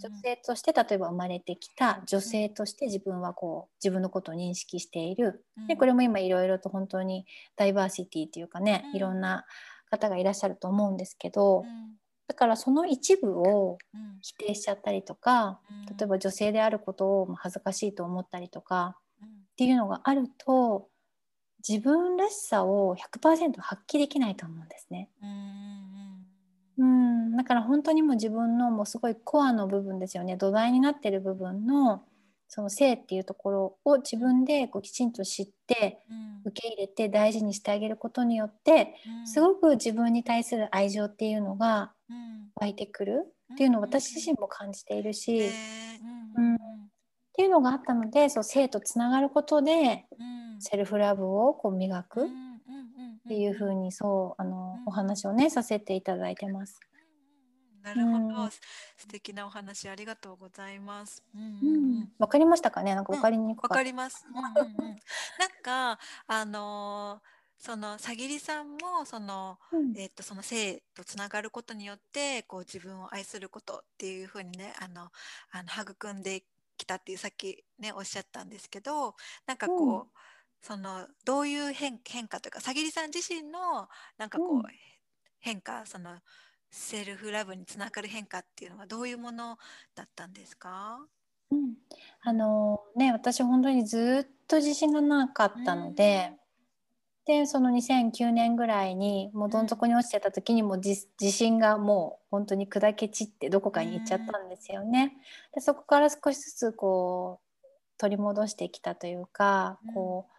Speaker 2: 女性として例えば生まれてきた女性として自分はこう自分のことを認識している。でこれも今いろいろと本当にダイバーシティっていうかね、
Speaker 1: うん。
Speaker 2: いろんな方がいらっしゃると思うんですけどだからその一部を否定しちゃったりとか例えば女性であることをまあ恥ずかしいと思ったりとかっていうのがあると自分らしさを100%発揮できないと思うんですね。うん、だから本当にもう自分のもうすごいコアの部分ですよね。土台になってる部分のその性っていうところを自分でこうきちんと知って受け入れて大事にしてあげることによってすごく自分に対する愛情っていうのが湧いてくる。っていうのを私自身も感じているし、うんっていうのがあったのでそう性とつながることでセルフラブをこう磨くっていうふうにそうあの
Speaker 1: うん。
Speaker 2: お話をねさせていただいてます。
Speaker 1: なるほ
Speaker 2: うん。
Speaker 1: ど、素敵なお話ありがとうございます。うん
Speaker 2: う
Speaker 1: うん。うん。
Speaker 2: ん、わかりましたかね？なんかわかりにくか
Speaker 1: わ
Speaker 2: った。
Speaker 1: かります。うんうんうん。なんかあのーそのさぎりさんもその
Speaker 2: うん。
Speaker 1: えっとその性とつながることによってこう自分を愛することっていうふうにねあのあの育んできたっていうさっきねおっしゃったんですけどなんかこう、
Speaker 2: うん
Speaker 1: そのどういう変変化というかさぎりさん自身のなんかこう、
Speaker 2: うん
Speaker 1: 変化そのセルフラブにつながる変化っていうのはどういうものだったんですか？
Speaker 2: うん。あのね私本当にずっと自信がなかったので、でその2009年ぐらいにもうどん底に落ちてた時にも地震がもう本当に砕け散ってどこかに行っちゃったんですよね。でそこから少しずつこう取り戻してきたというか、こう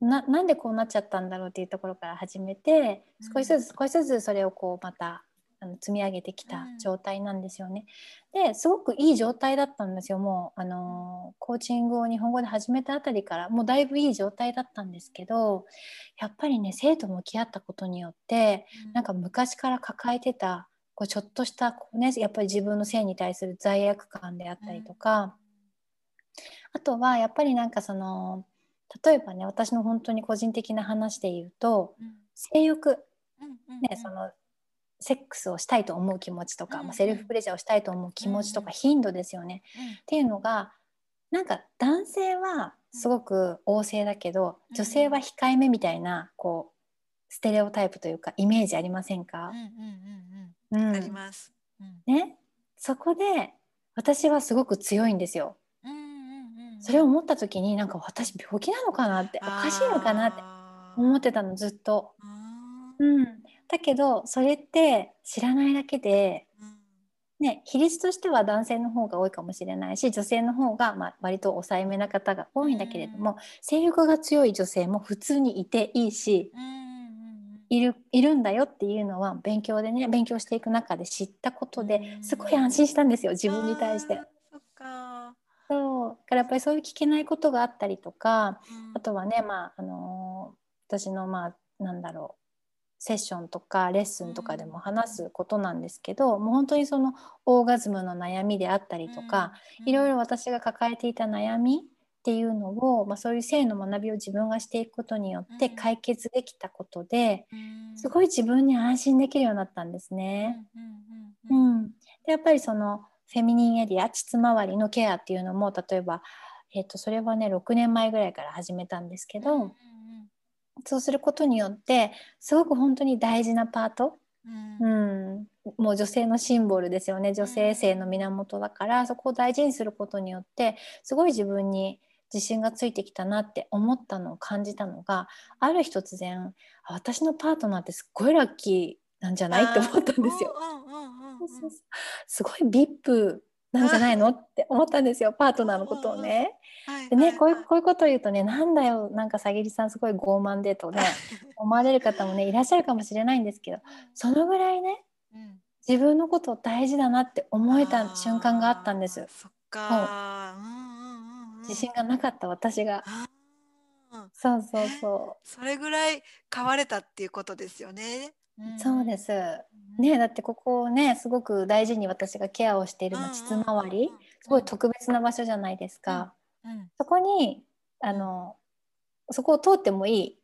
Speaker 2: ななんでこうなっちゃったんだろうっていうところから始めて少しずつ少しずつそれをこうまたあの積み上げてきた状態なんですよね。ですごくいい状態だったんですよ。もうあのコーチングを日本語で始めたあたりからもうだいぶいい状態だったんですけどやっぱりね生徒向き合ったことによってなんか昔から抱えてたこうちょっとしたこう、ね、やっぱり自分の性に対する罪悪感であったりとか、あとはやっぱりなんかその例えばね私の本当に個人的な話で言うと、性欲、ね、そのセックスをしたいと思う気持ちとか、まあ、セルフプレジャーをしたいと思う気持ちとか頻度ですよね。っていうのがなんか男性はすごく旺盛だけど、女性は控えめみたいなこうステレオタイプというかイメージありませんか、
Speaker 3: うん、あります。
Speaker 2: ね、そこで私はすごく強いんですよ。それを思った時になんか私病気なのかなっておかしいのかなって思ってたのずっと。うん、だけどそれって知らないだけで、ね、比率としては男性の方が多いかもしれないし女性の方がまあ割と抑えめな方が多いんだけれども、性欲が強い女性も普通にいていいし、いるいるんだよっていうのは勉強でね勉強していく中で知ったことですごい安心したんですよ自分に対して。そう。からやっぱりそういう聞けないことがあったりとか、あとはねまああのー、私のまあなんだろうセッションとかレッスンとかでも話すことなんですけど、もう本当にそのオーガズムの悩みであったりとか、いろいろ私が抱えていた悩みっていうのを、まあ、そういう性の学びを自分がしていくことによって解決できたことで、すごい自分に安心できるようになったんですね。うん、でやっぱりそのフェミニンエリア膣周りのケアっていうのも例えば、えー、とそれはね6年前ぐらいから始めたんですけど。そうすることによってすごく本当に大事なパート、うん、うん、もう女性のシンボルですよね。女性性の源だから、そこを大事にすることによってすごい自分に自信がついてきたなって思ったのを感じたのがある日突然私のパートナーってすっごいラッキーなんじゃない？って思ったんですよ。すごい VIP なんじゃないの？って思ったんですよ。パートナーのことをね。でねこういうこういうことを言うとねなんだよ。なんかさぎりさんすごい傲慢でとね 思われる方もねいらっしゃるかもしれないんですけどそのぐらいね、うん、自分のこと大事だなって思えた瞬間があったんです。そっか、自信がなかった私が。そうそうそう。
Speaker 3: それぐらい変われたっていうことですよね。
Speaker 2: そうです。ねだってここねすごく大事に私がケアをしている膣周りすごい特別な場所じゃないですか。そこにあのそこを通ってもいい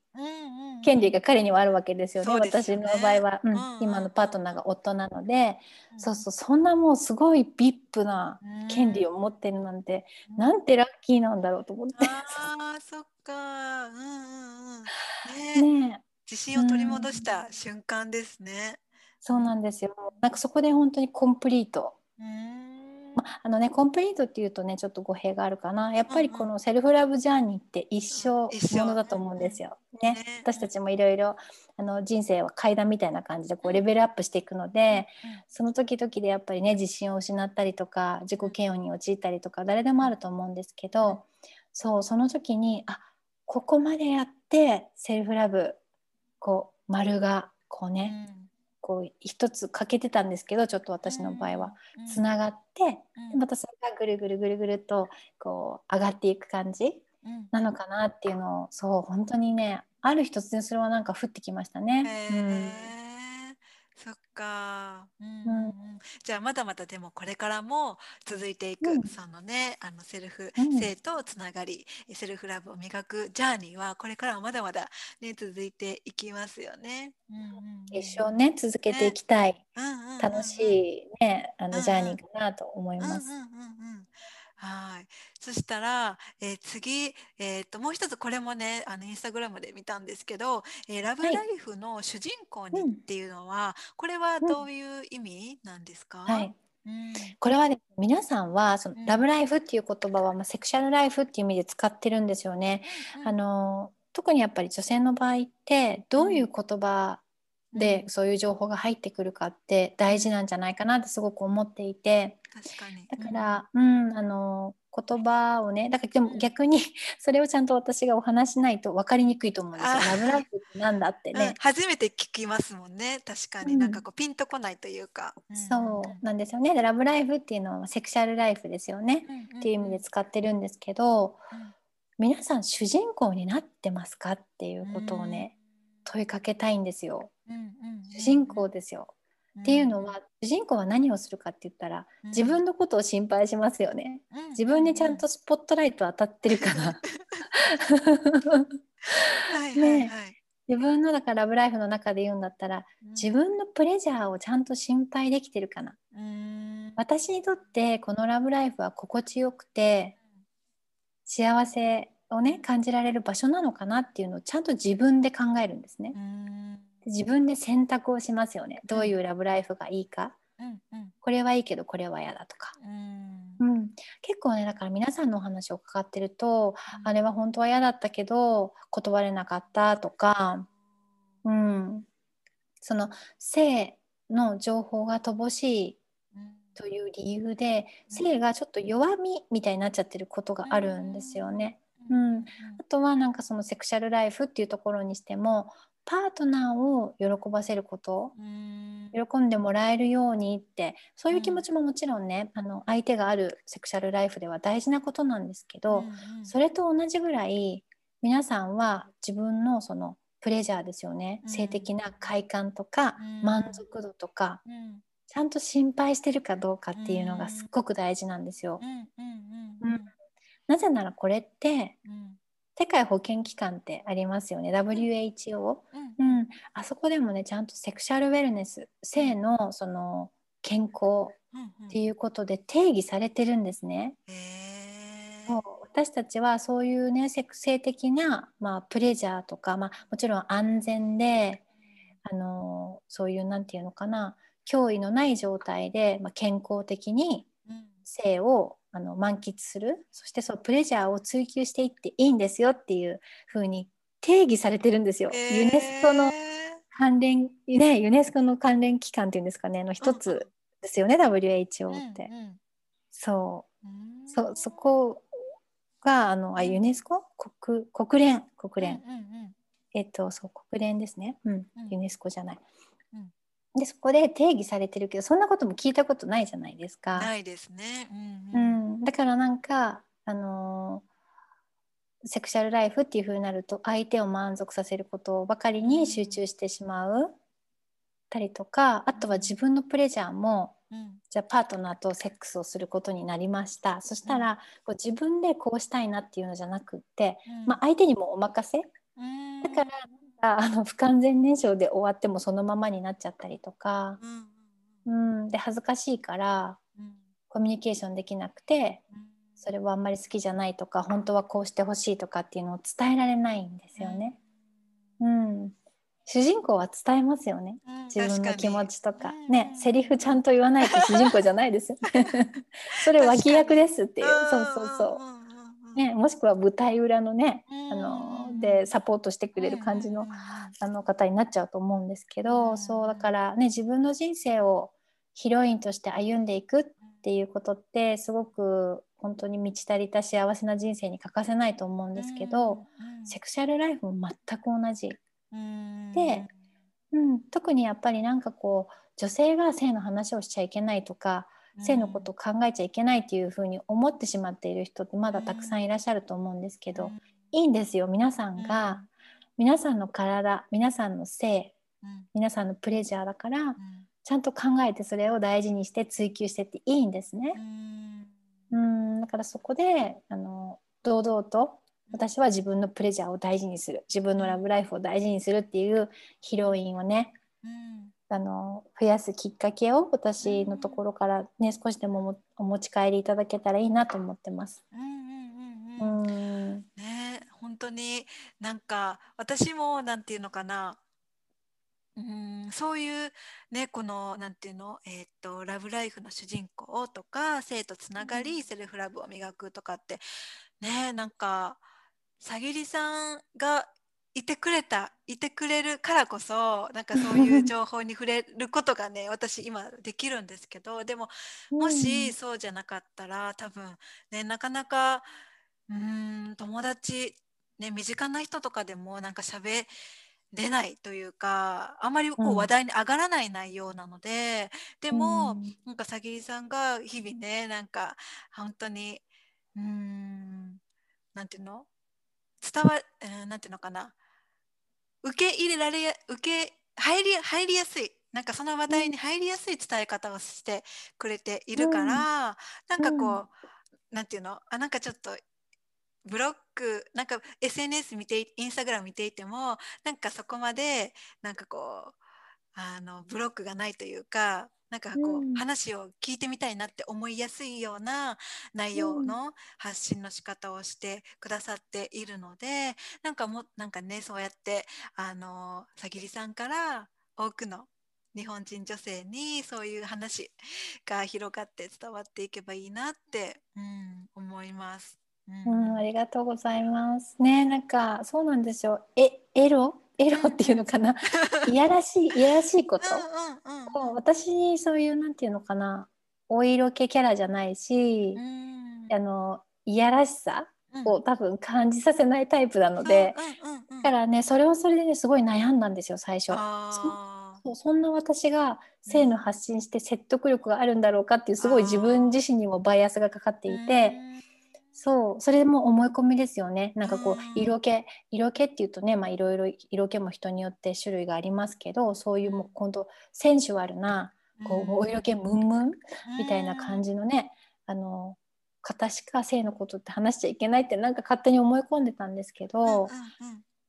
Speaker 2: 権利が彼にはあるわけですよね、ね、私の場合は、うん、今のパートナーが夫なので、うん、そうそう。そんなもうすごい VIP な権利を持ってるなんて、うん、なんてラッキーなんだろうと思って。
Speaker 3: あそっか、うんうんうん、ね。ね自信を取り戻した瞬間ですね。
Speaker 2: そうなんですよ。なんかそこで本当にコンプリート。まあのねコンプリートっていうとねちょっと語弊があるかな。やっぱりこのセルフラブジャーニーって一生ものだと思うんですよ。ね、私たちもいろいろ人生は階段みたいな感じでこうレベルアップしていくので、その時々でやっぱりね自信を失ったりとか自己嫌悪に陥ったりとか誰でもあると思うんですけどそうその時にあここまでやってセルフラブこう丸がこうね、うん、こう一つ欠けてたんですけどちょっと私の場合は。つながって、うん、またそれがぐるぐるぐるぐるとこう上がっていく感じなのかなっていうのをそう本当にねある日突然それはなんか降ってきましたね。うん
Speaker 3: そっか、うんうんうん、じゃあまだまだでもこれからも続いていく、うん、そのねあのセルフ、性とつながりセルフラブを磨くジャーニーはこれからもまだまだね続いていきますよね。
Speaker 2: うんうん、一生ね続けていきたい、ね。うんうんうんうん、楽しいねあのジャーニーかなと思います。うんうんうんうん
Speaker 3: はい。そしたら、えー、次、えー、ともう一つこれもねあのインスタグラムで見たんですけど「えー、ラブライフの主人公に」っていうのは、はい、これはどういう意味なんですか、
Speaker 2: はい、うん、これは、ね、皆さんはその、ラブライフっていう言葉は、まあ、セクシャルライフっていう意味で使ってるんですよね。うんうん、あの特にやっぱり女性の場合ってどういう言葉でそういう情報が入ってくるかって大事なんじゃないかなってすごく思っていて。
Speaker 3: 確かに。
Speaker 2: だから、うん、あの言葉をねだからでも逆に それをちゃんと私がお話しないと分かりにくいと思うんですよ。ラブライフってなんだって
Speaker 3: うん。
Speaker 2: ね。
Speaker 3: 初めて聞きますもんね。確かに、
Speaker 2: うん。
Speaker 3: なんかこうピンとこないというか、
Speaker 2: そうなんですよね。でラブライフっていうのはセクシャルライフですよね。っていう意味で使ってるんですけど、
Speaker 3: うん。
Speaker 2: 皆さん主人公になってますかっていうことをね、問いかけたいんですよ。主人公ですよ。っていうのは主人公は何をするかって言ったら自分のことを心配しますよね。自分にちゃんとスポットライト当たってるかな。
Speaker 3: はいはいはい、
Speaker 2: 自分のだからラブライフの中で言うんだったら自分のプレジャーをちゃんと心配できてるかな。
Speaker 3: うん。
Speaker 2: 私にとってこのラブライフは心地よくて幸せをね感じられる場所なのかなっていうのをちゃんと自分で考えるんですね。
Speaker 3: うん
Speaker 2: 自分で選択をしますよね。どういうラブライフがいいか。
Speaker 3: うんうん。
Speaker 2: これはいいけどこれは嫌だとか。
Speaker 3: うん。
Speaker 2: うん、結構ねだから皆さんのお話を伺ってるとあれは本当は嫌だったけど断れなかったとか、うん、その性の情報が乏しいという理由で性がちょっと弱みみたいになっちゃってることがあるんですよね。うん。あとはなんかそのセクシャルライフっていうところにしてもパートナーを喜ばせること。
Speaker 3: うん。
Speaker 2: 喜んでもらえるようにってそういう気持ちももちろんね、あの相手があるセクシャルライフでは大事なことなんですけど、それと同じぐらい皆さんは自分のそのプレジャーですよね、
Speaker 3: うん。
Speaker 2: 性的な快感とか、
Speaker 3: うん。
Speaker 2: 満足度とか
Speaker 3: うん。
Speaker 2: ちゃんと心配してるかどうかっていうのがすっごく大事なんですよ。
Speaker 3: うんうんうん。
Speaker 2: うん。なぜならこれって
Speaker 3: うん
Speaker 2: 世界保健機関ってありますよね。WHO、
Speaker 3: うん。
Speaker 2: うん、あそこでもねちゃんとセクシャルウェルネス性のその健康
Speaker 3: うん
Speaker 2: っていうことで定義されてるんですね。そう私たちはそういうねセク性的な、まあ、プレジャーとか、まあ、もちろん安全であのそういうなんていうのかな脅威のない状態で、まあ、健康的に
Speaker 3: うん。
Speaker 2: 性をあの満喫するそしてそうプレジャーを追求していっていいんですよっていう風に定義されてるんですよ。
Speaker 3: へー。
Speaker 2: ユネスコの関連ねユネスコの関連機関っていうんですかねの一
Speaker 3: うん
Speaker 2: つですよね、WHO って。
Speaker 3: うんうん。
Speaker 2: そう。
Speaker 3: うん
Speaker 2: そそこがあのあユネスコ？国国連。国連、
Speaker 3: うんうんうん。
Speaker 2: えっとそう国連ですね、うん。
Speaker 3: うん。
Speaker 2: ユネスコじゃない。
Speaker 3: うん。
Speaker 2: でそこで定義されてるけどそんなことも聞いたことないじゃないですか。
Speaker 3: ないですね。
Speaker 2: う
Speaker 3: うん。
Speaker 2: ん、だからなんかあのーセクシャルライフっていう風になると相手を満足させることばかりに集中してしまうたりとかあとは自分のプレジャーも
Speaker 3: うん。
Speaker 2: じゃあパートナーとセックスをすることになりました。そしたら、こう自分でこうしたいなっていうのじゃなくって、
Speaker 3: うん。
Speaker 2: まあ、相手にもお任せ。
Speaker 3: うん。
Speaker 2: だからあの不完全燃焼で終わってもそのままになっちゃったりとか、
Speaker 3: うん。
Speaker 2: うん、で恥ずかしいから
Speaker 3: うん
Speaker 2: コミュニケーションできなくて
Speaker 3: うん。
Speaker 2: それはあんまり好きじゃないとか本当はこうしてほしいとかっていうのを伝えられないんですよね。うん、主人公は伝えますよね。
Speaker 3: うん
Speaker 2: 自分の気持ちとか。
Speaker 3: 確に
Speaker 2: ねセリフちゃんと言わないと主人公じゃないですよ。それ脇役ですっていう。そうそうそう
Speaker 3: う。ん
Speaker 2: ね、もしくは舞台裏のね、
Speaker 3: うん
Speaker 2: あのでサポートしてくれる感じの,、あの方になっちゃうと思うんですけど、
Speaker 3: うん。
Speaker 2: そうだからね自分の人生をヒロインとして歩んでいくっていうことってすごく本当に満ち足りた幸せな人生に欠かせないと思うんですけど、セクシャルライフも全く同じ、でうん、特にやっぱりなんかこう女性が性の話をしちゃいけないとか性のことを考えちゃいけないっていうふうに思ってしまっている人ってまだたくさんいらっしゃると思うんですけど、いいんですよ皆さんが、皆さんの体皆さんの性皆さんのプレジャーだからちゃんと考えてそれを大事にして追求してっていいんですね。うん。だからそこであの堂々と私は自分のプレジャーを大事にする。自分のラブライフを大事にするっていうヒロインをねあの増やすきっかけを私のところからね少しでももお持ち帰りいただけたらいいなと思ってます。うん。
Speaker 3: ね本当になんか私もなんていうのかなうん。そういうねこのなんていうの？えーっとラブライフの主人公とか性とつながり、セルフラブを磨くとかってねなんかさぎりさんが
Speaker 1: いてくれたいてくれるからこそなんかそういう 情報に触れることがね私今できるんですけどでももしそうじゃなかったら多分ねなかなかうん友達ね身近な人とかでもなんか喋れないというかあまりこう話題に上がらない内容なので、でも、なんかさぎりさんが日々ねなんか本当にうんなんていうの？伝わ、えー、なんていうのかな？受け入れられ受け入り入りやすい。なんかその話題に入りやすい伝え方をしてくれているから、うん、なんかこう、うん、なんていうの？あなんかちょっとブロックなんか SNS 見てインスタグラム見ていてもなんかそこまでなんかこうあのブロックがないというかなんかこう、うん、話を聞いてみたいなって思いやすいような内容の発信の仕方をしてくださっているので、うん、なんかもなんかねそうやってあのさぎりさんから多くの日本人女性にそういう話が広がって伝わっていけばいいなって、うん、思います。
Speaker 2: うん、うん、ありがとうございます。ね、なんかそうなんですよ。え、エロ？エロっていうのかな？いやらしいいやらしいこと、うんうん、私そういうなんていうのかな？お色気キャラじゃないし、あのいやらしさを多分感じさせないタイプなので、だからねそれはそれでねすごい悩んだんですよ最初。そそんな私が性の発信して説得力があるんだろうかっていうすごい自分自身にもバイアスがかかっていて。そうそれも思い込みですよね。なんかこう色気色気っていうとねまあいろいろ色気も人によって種類がありますけどそういうもう今度センシュアルなこうお色気ムンムンみたいな感じのねあの方しか性のことって話しちゃいけないってなんか勝手に思い込んでたんですけど、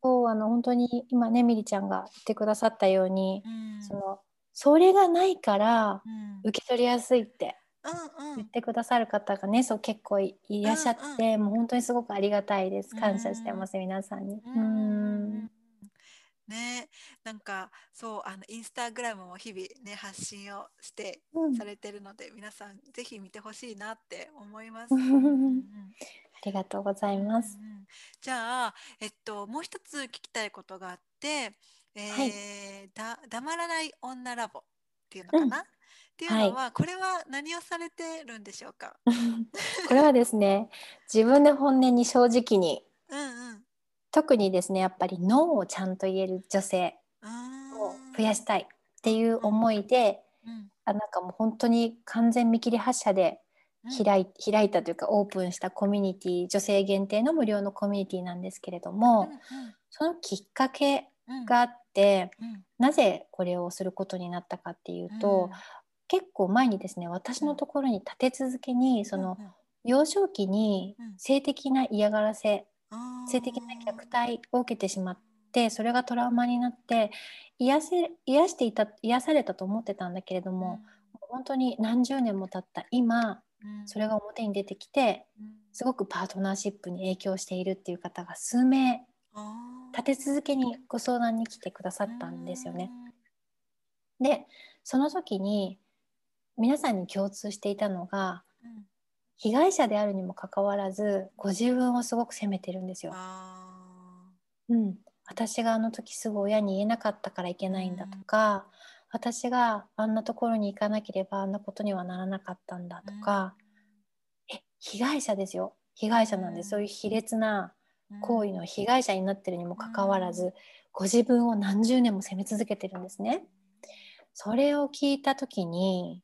Speaker 2: そうあの本当に今ねみりちゃんが言ってくださったように、そのそれがないから受け取りやすいって言ってくださる方がねそう結構いらっしゃって、うんうん、もう本当にすごくありがたいです。感謝してます、皆さんに。うん
Speaker 1: ね、なんかそうあのインスタグラムも日々ね発信をしてされてるので、うん、皆さんぜひ見てほしいなって思います。うん。
Speaker 2: ありがとうございます。うん、
Speaker 1: じゃあえっともう一つ聞きたいことがあって、えー、はい、だ黙らない女ラボっていうのかな、っていうのは、はい、これは何をされてるんでしょうか？
Speaker 2: これはですね自分で本音に正直に、うんうん、特にですねやっぱりノーをちゃんと言える女性を増やしたいっていう思いで、うんうん、あなんかもう本当に完全見切り発車で開い,、開いたというかオープンしたコミュニティ女性限定の無料のコミュニティなんですけれども、うんうん、そのきっかけがあって、うん、なぜこれをすることになったかっていうと、結構前にですね私のところに立て続けにその幼少期に性的な嫌がらせ、性的な虐待を受けてしまってそれがトラウマになって癒せ癒していた癒されたと思ってたんだけれども、本当に何十年も経った今、それが表に出てきて、すごくパートナーシップに影響しているっていう方が数名立て続けにご相談に来てくださったんですよね。でその時に皆さんに共通していたのが、うん、被害者であるにもかかわらずご自分をすごく責めてるんですよ。うん、私があの時すぐ親に言えなかったからいけないんだとか、うん、私があんなところに行かなければあんなことにはならなかったんだとか、うん、え被害者ですよ。被害者なんで、そういう卑劣な行為の被害者になってるにもかかわらず、ご自分を何十年も責め続けてるんですね。それを聞いた時に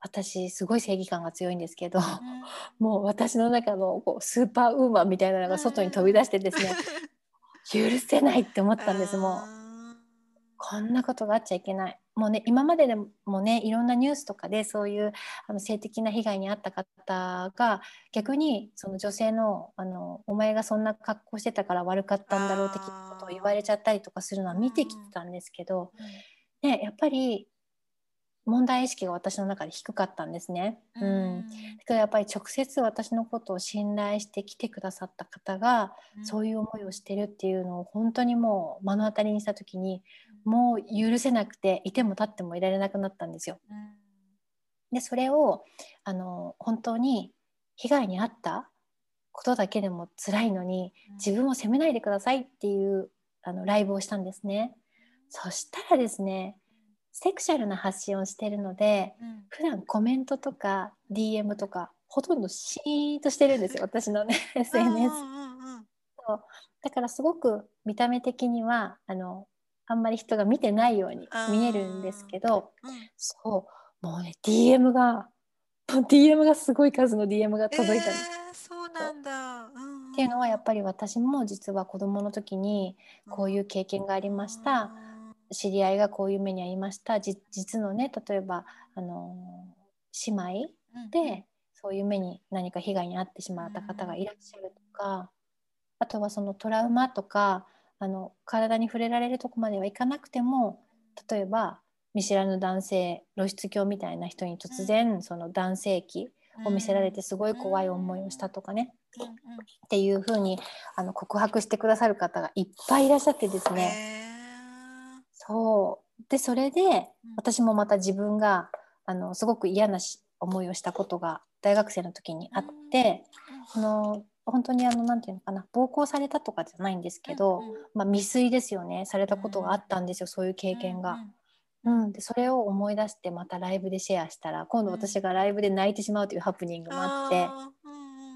Speaker 2: 私すごい正義感が強いんですけど、うん、もう私の中のこうスーパーウーマンみたいなのが外に飛び出してですね、許せないって思ったんですもう。こんなことがあっちゃいけない。もうね今まででもねいろんなニュースとかでそういうあの性的な被害に遭った方が逆にその女性のあのお前がそんな格好してたから悪かったんだろう的なことを言われちゃったりとかするのは見てきてたんですけど、ね、やっぱり問題意識が私の中で低かったんですね。うん、だからやっぱり直接私のことを信頼して来てくださった方が、そういう思いをしてるっていうのを本当にもう目の当たりにした時に、もう許せなくていても立ってもいられなくなったんですよ。でそれをあの本当に被害に遭ったことだけでも辛いのに自分を責めないでくださいっていうあのライブをしたんですね。そしたらですねセクシャルな発信をしてるので、うん、普段コメントとか DM とかほとんどシーンとしてるんですよ私のね SNS。そう。だからすごく見た目的にはあのあんまり人が見てないように見えるんですけど、うん、そう。もうね DM が DM がすごい数の DM が届いたんです。
Speaker 1: えー、そうなんだ、
Speaker 2: うん、っていうのはやっぱり私も実は子どもの時にこういう経験がありました。うん知り合いがこういう目に遭いました。実のね例えばあの姉妹で、そういう目に何か被害に遭ってしまった方がいらっしゃるとか、あとはそのトラウマとかあの体に触れられるとこまではいかなくても例えば見知らぬ男性露出狂みたいな人に突然、その男性器を見せられてすごい怖い思いをしたとかね、っていうふうにあの告白してくださる方がいっぱいいらっしゃってですね。そう。でそれで私もまた自分があのすごく嫌な思いをしたことが大学生の時にあって、あの本当にあのなんていうのかな暴行されたとかじゃないんですけど、まあ、未遂ですよね。されたことがあったんですよ、そういう経験が。うん、でそれを思い出してまたライブでシェアしたら今度私がライブで泣いてしまうというハプニングもあって、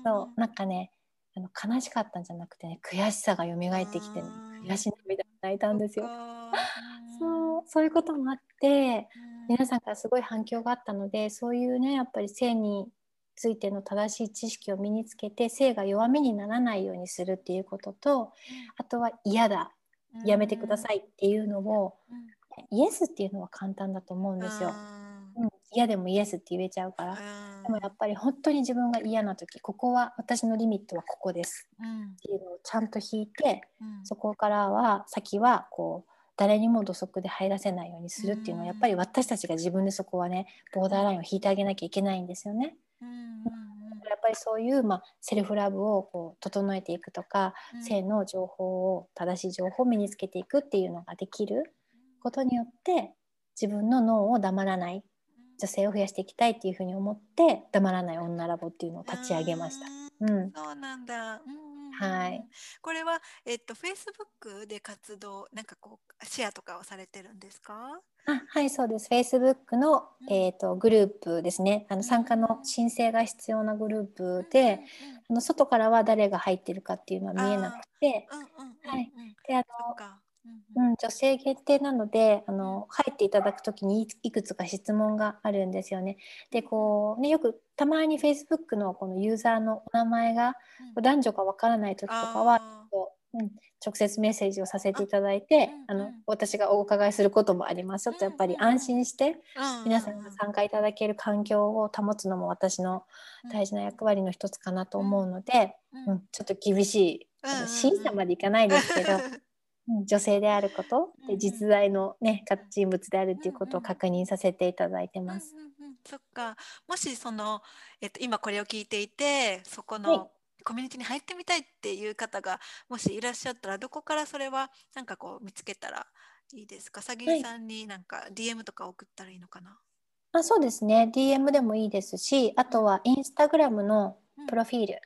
Speaker 2: そう。なんかねあの悲しかったんじゃなくてね悔しさが蘇ってきて、ね、悔し涙泣いたんですよ。そういうこともあって、皆さんからすごい反響があったのでそういうねやっぱり性についての正しい知識を身につけて性が弱みにならないようにするっていうこととあとは嫌だやめてくださいっていうのを、イエスっていうのは簡単だと思うんですよ。うん、嫌でもイエスって言えちゃうから。でもやっぱり本当に自分が嫌な時ここは私のリミットはここです。っていうのをちゃんと引いて、そこからは先はこう誰にも土足で入らせないようにするっていうのはやっぱり私たちが自分でそこはねボーダーラインを引いてあげなきゃいけないんですよね。やっぱりそういう、まあ、セルフラブをこう整えていくとか、うん、性の情報を正しい情報を身につけていくっていうのができることによって自分の脳を黙らない女性を増やしていきたいっていうふうに思って黙らない女ラボっていうのを立ち上げました。
Speaker 1: うん、そうなんだ、うん
Speaker 2: はい。
Speaker 1: これは、えっと、フェイスブックで活動、なんかこう、シェアとかをされてるんですか？
Speaker 2: あはい、そうです。フェイスブックの、うん、えっ、と、グループですね。あの、参加の申請が必要なグループで、うんうんうん、あの外からは誰が入ってるかっていうのは見えなくて、はい。で、あの、うん、女性限定なのであの入っていただく時にいくつか質問があるんですよね。でこうねよくたまに Facebook のこのユーザーのお名前が男女かわからない時とかは、うん、直接メッセージをさせていただいて、あの私がお伺いすることもあります。ちょっとやっぱり安心して皆さんが参加いただける環境を保つのも私の大事な役割の一つかなと思うので、うん、ちょっと厳しい審査までいかないですけど。女性であることで実在の、ね、人物であるっていうことを確認させていただいてます。
Speaker 1: うんうん。うん、そっか。もしその、えっと、今これを聞いていてそこのコミュニティに入ってみたいっていう方がもしいらっしゃったらどこからそれはなんかこう見つけたらいいですか？さぎりさんになんか DM とか送ったらいいのかな、
Speaker 2: あそうですね。DM でもいいですしあとはインスタグラムのプロフィール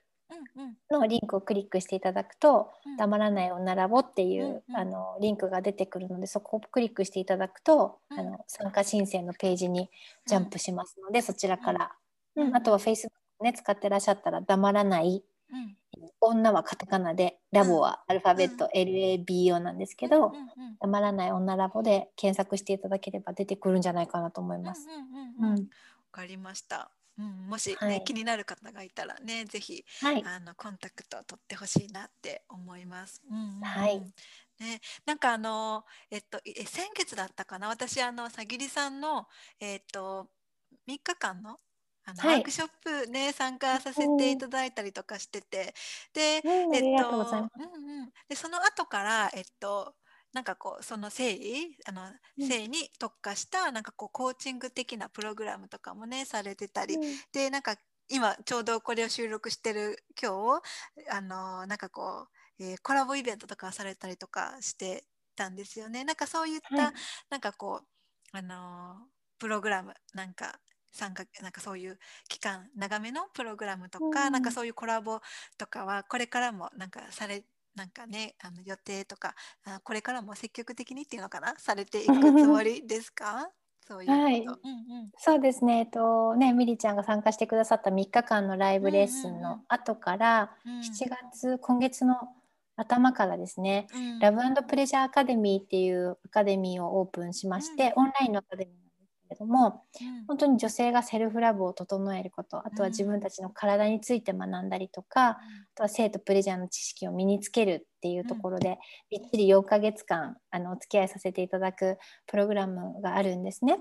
Speaker 2: のリンクをクリックしていただくと「黙らない女ラボ」っていう、あのリンクが出てくるのでそこをクリックしていただくと、あの参加申請のページにジャンプしますので、そちらから、うん。あとは Facebook ね使ってらっしゃったら「黙らない」女はカタカナでラボはアルファベット LABO なんですけど「黙らない女ラボ」で検索していただければ出てくるんじゃないかなと思います。
Speaker 1: わ、かりました。うん、もしね、はい、気になる方がいたらねぜひ、はい、あのコンタクト取ってほしいなって思います。うんうん、はい。ね、なんかあの、えっと、え先月だったかな？私あのさぎりさんの、えっと、3日間のあの、はい、ワークショップね参加させていただいたりとかしてて。で、
Speaker 2: うん、えっと、うんうん、
Speaker 1: でその後からえっとなんかこうその性あの、性に特化したなんかこうコーチング的なプログラムとかもねされてたり、うん、でなんか今ちょうどこれを収録してる今日あのなんかこう、えー、コラボイベントとかされたりとかしてたんですよね。なんかそういった、はい、なんかこうあのプログラムなんか参加なんかそういう期間長めのプログラムとか、うん、なんかそういうコラボとかはこれからもなんかされなんかねあの予定とかあこれからも積極的にっていうのかな？されていくつもりですか？そういうはい、うんうん、
Speaker 2: そうですね。えっとね、ミリちゃんが参加してくださった3日間のライブレッスンの後から、うんうん。うん、7月、今月の頭からですね、うん、ラブプレジャーアカデミーっていうアカデミーをオープンしまして、うん、オンラインのアカデミーけれども、うん、本当に女性がセルフラブを整えることあとは自分たちの体について学んだりとか、うん、あとは性とプレジャーの知識を身につけるっていうところで、びっちり4ヶ月間あのお付き合いさせていただくプログラムがあるんですね。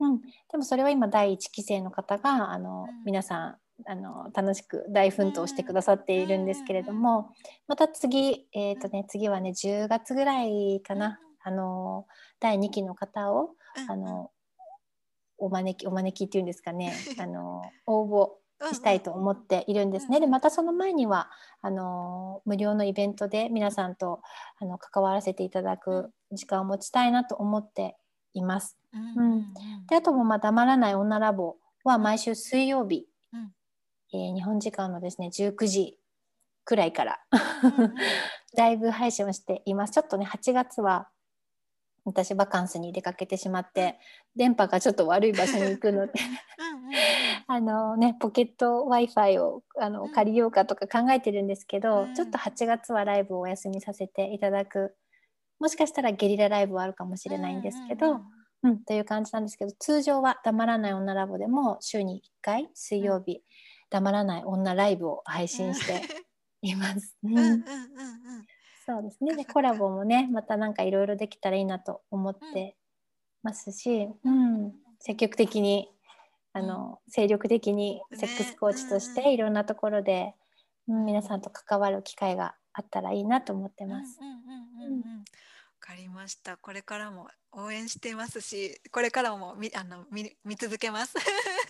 Speaker 2: うん、でもそれは今第1期生の方があの、皆さんあの楽しく大奮闘してくださっているんですけれども、また次、えーとね、次はね10月ぐらいかな、あの第2期の方を、あのお招きお招きっていうんですかね。あの応募したいと思っているんですね。でまたその前にはあの無料のイベントで皆さんとあの関わらせていただく時間を持ちたいなと思っています。うん、であともまあ黙らない女ラボは毎週水曜日、うん、えー、日本時間のですね19時くらいから ライブ配信をしています。ちょっとね8月は私バカンスに出かけてしまって電波がちょっと悪い場所に行くので あのねポケット w i f i をあの借りようかとか考えてるんですけど、うん、ちょっと8月はライブをお休みさせていただく。もしかしたらゲリラライブはあるかもしれないんですけど、うん、という感じなんですけど通常は「黙らない女ラボ」でも週に1回水曜日「黙らない女ライブ」を配信しています。うんうんうんうんそうですね。でコラボもね、またなんかいろいろできたらいいなと思ってますし、うん、積極的にあの、精力的にセックスコーチとしていろんなところで、うん、皆さんと関わる機会があったらいいなと思ってます。
Speaker 1: わかりました。これからも応援していますし、これからも見あの見見続けます。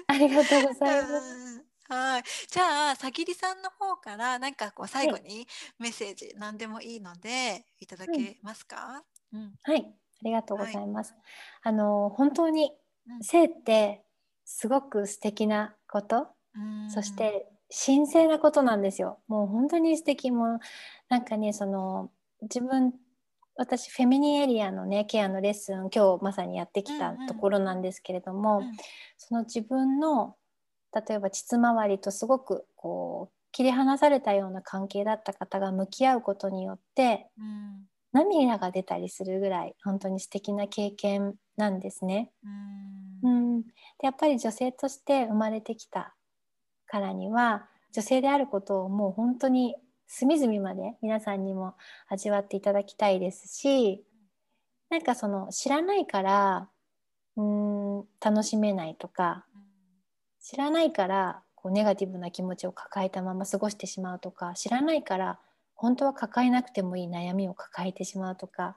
Speaker 2: ありがとうございます。
Speaker 1: はい。じゃあ、さぎりさんの方からなんかこう最後にメッセージ何でもいいのでいただけますか？
Speaker 2: うん。はい、ありがとうございます。あの本当に性ってすごく素敵なこと、そして神聖なことなんですよ。もう本当に素敵もなんかねその自分私フェミニンエリアのねケアのレッスン今日まさにやってきたところなんですけれども、その自分の例えば膣周りとすごくこう切り離されたような関係だった方が向き合うことによって、うん、涙が出たりするぐらい本当に素敵な経験なんですね。うん、うん、でやっぱり女性として生まれてきたからには女性であることをもう本当に隅々まで皆さんにも味わっていただきたいですしなんかその知らないからうん楽しめないとか知らないからこうネガティブな気持ちを抱えたまま過ごしてしまうとか知らないから本当は抱えなくてもいい悩みを抱えてしまうとかっ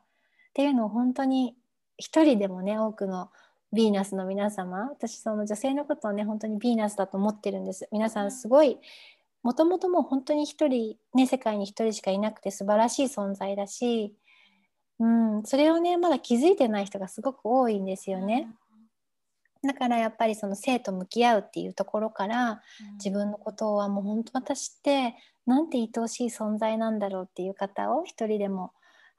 Speaker 2: ていうのを本当に一人でもね多くのヴィーナスの皆様私その女性のことをね本当にヴィーナスだと思ってるんです。皆さんすごいもともともう本当に一人ね世界に一人しかいなくて素晴らしい存在だし、うん、それをねまだ気づいてない人がすごく多いんですよね。だからやっぱりその性と向き合うっていうところから、うん、自分のことはもう本当私ってなんて愛おしい存在なんだろうっていう方を一人でも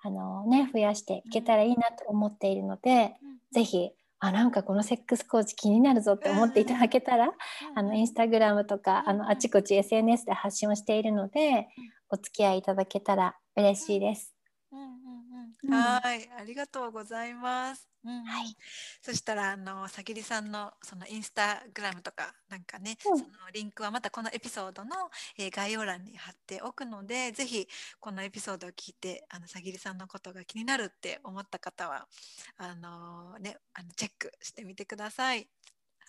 Speaker 2: あの、ね、増やしていけたらいいなと思っているので、うん、ぜひあなんかこのセックスコーチ気になるぞって思っていただけたら、あのインスタグラムとかあのあちこち SNS で発信をしているので、お付き合いいただけたら嬉しいです。うん。うん。
Speaker 1: うん、はい、ありがとうございます。うんはい、そしたらあのさきりさんのそのインスタグラムとかなんかね、うん、そのリンクはまたこのエピソードの、えー、概要欄に貼っておくのでぜひこのエピソードを聞いてあのさきりさんのことが気になるって思った方はあのねあのチェックしてみてください。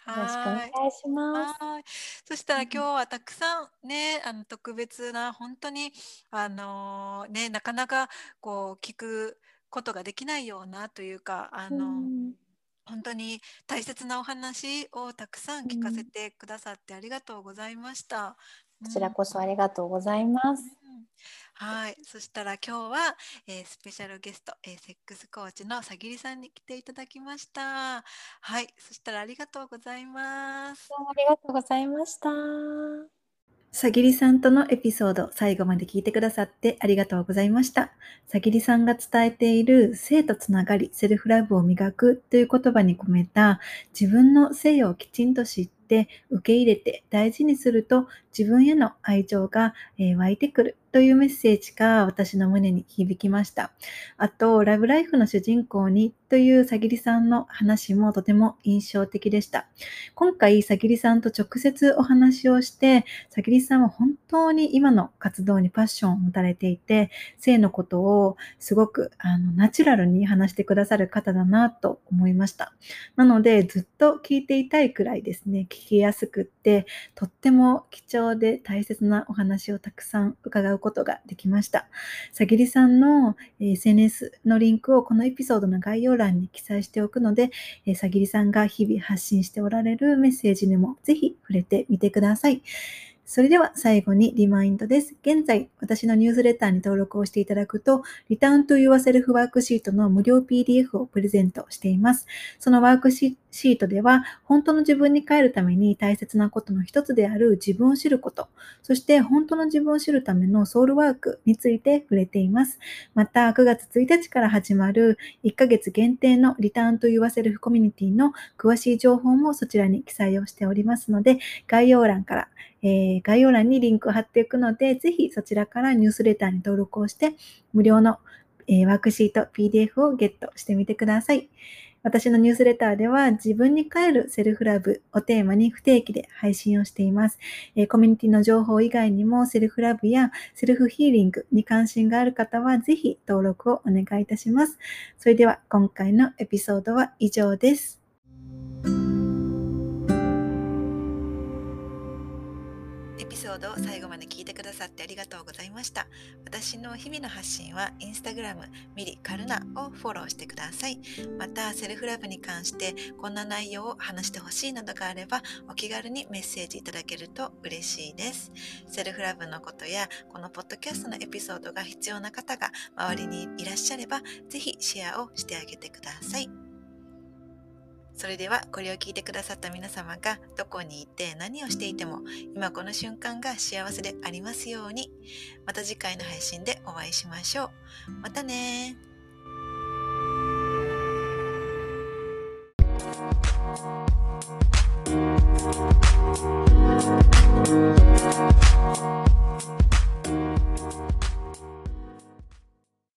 Speaker 2: よろしくお願いします。
Speaker 1: そしたら今日はたくさんね、あの特別な本当にあのねなかなかこう聞くことができないようなというかあの、うん、本当に大切なお話をたくさん聞かせてくださってありがとうございました。
Speaker 2: こちらこそありがとうございます。
Speaker 1: う
Speaker 3: はい、そしたら今日は、えー、スペシャルゲスト、えー、セックスコーチのさぎりさんに来ていただきました。はい、そしたらありがとうございます。
Speaker 2: ありがとうございました。
Speaker 1: さぎりさんとのエピソード、最後まで聞いてくださってありがとうございました。さぎりさんが伝えている性とつながり、セルフラブを磨くという言葉に込めた自分の性をきちんと知って受け入れて大事にすると自分への愛情が、え湧いてくるというメッセージが私の胸に響きました。あと、ラブライフの主人公にというさぎりさんの話もとても印象的でした。今回、さぎりさんと直接お話をして、さぎりさんは本当に今の活動にパッションを持たれていて、性のことをすごくあのナチュラルに話してくださる方だなと思いました。なので、ずっと聞いていたいくらいですね、聞きやすくって、とっても貴重で大切なお話をたくさん伺うことができました。さぎりさんの SNS のリンクをこのエピソードの概要欄に記載しておくので、さぎりさんが日々発信しておられるメッセージにもぜひ触れてみてください。それでは最後にリマインドです。現在、私のニュースレターに登録をしていただくと、Return to Yourself ワークシートの無料 PDF をプレゼントしています。そのワークシートでは、本当の自分に帰るために大切なことの一つである自分を知ること、そして本当の自分を知るためのソウルワークについて触れています。また、9月1日から始まる1ヶ月限定の Return to Yourself コミュニティの詳しい情報もそちらに記載をしておりますので、概要欄からえー、概要欄にリンクを貼っていくので、ぜひそちらからニュースレターに登録をして、無料の、えー、ワークシート、PDF をゲットしてみてください。私のニュースレターでは自分に帰るセルフラブをテーマに不定期で配信をしています。えー、コミュニティの情報以外にもセルフラブやセルフヒーリングに関心がある方はぜひ登録をお願いいたします。それでは今回のエピソードは以上です。
Speaker 3: エピソードを最後まで聞いてくださってありがとうございました。私の日々の発信はインスタグラムミリカルナをフォローしてください。また、セルフラブに関してこんな内容を話してほしいなどがあればお気軽にメッセージいただけると嬉しいです。セルフラブのことやこのポッドキャストのエピソードが必要な方が周りにいらっしゃればぜひシェアをしてあげてください。それではこれを聞いてくださった皆様がどこにいて何をしていても今この瞬間が幸せでありますようにまた次回の配信でお会いしましょう。またね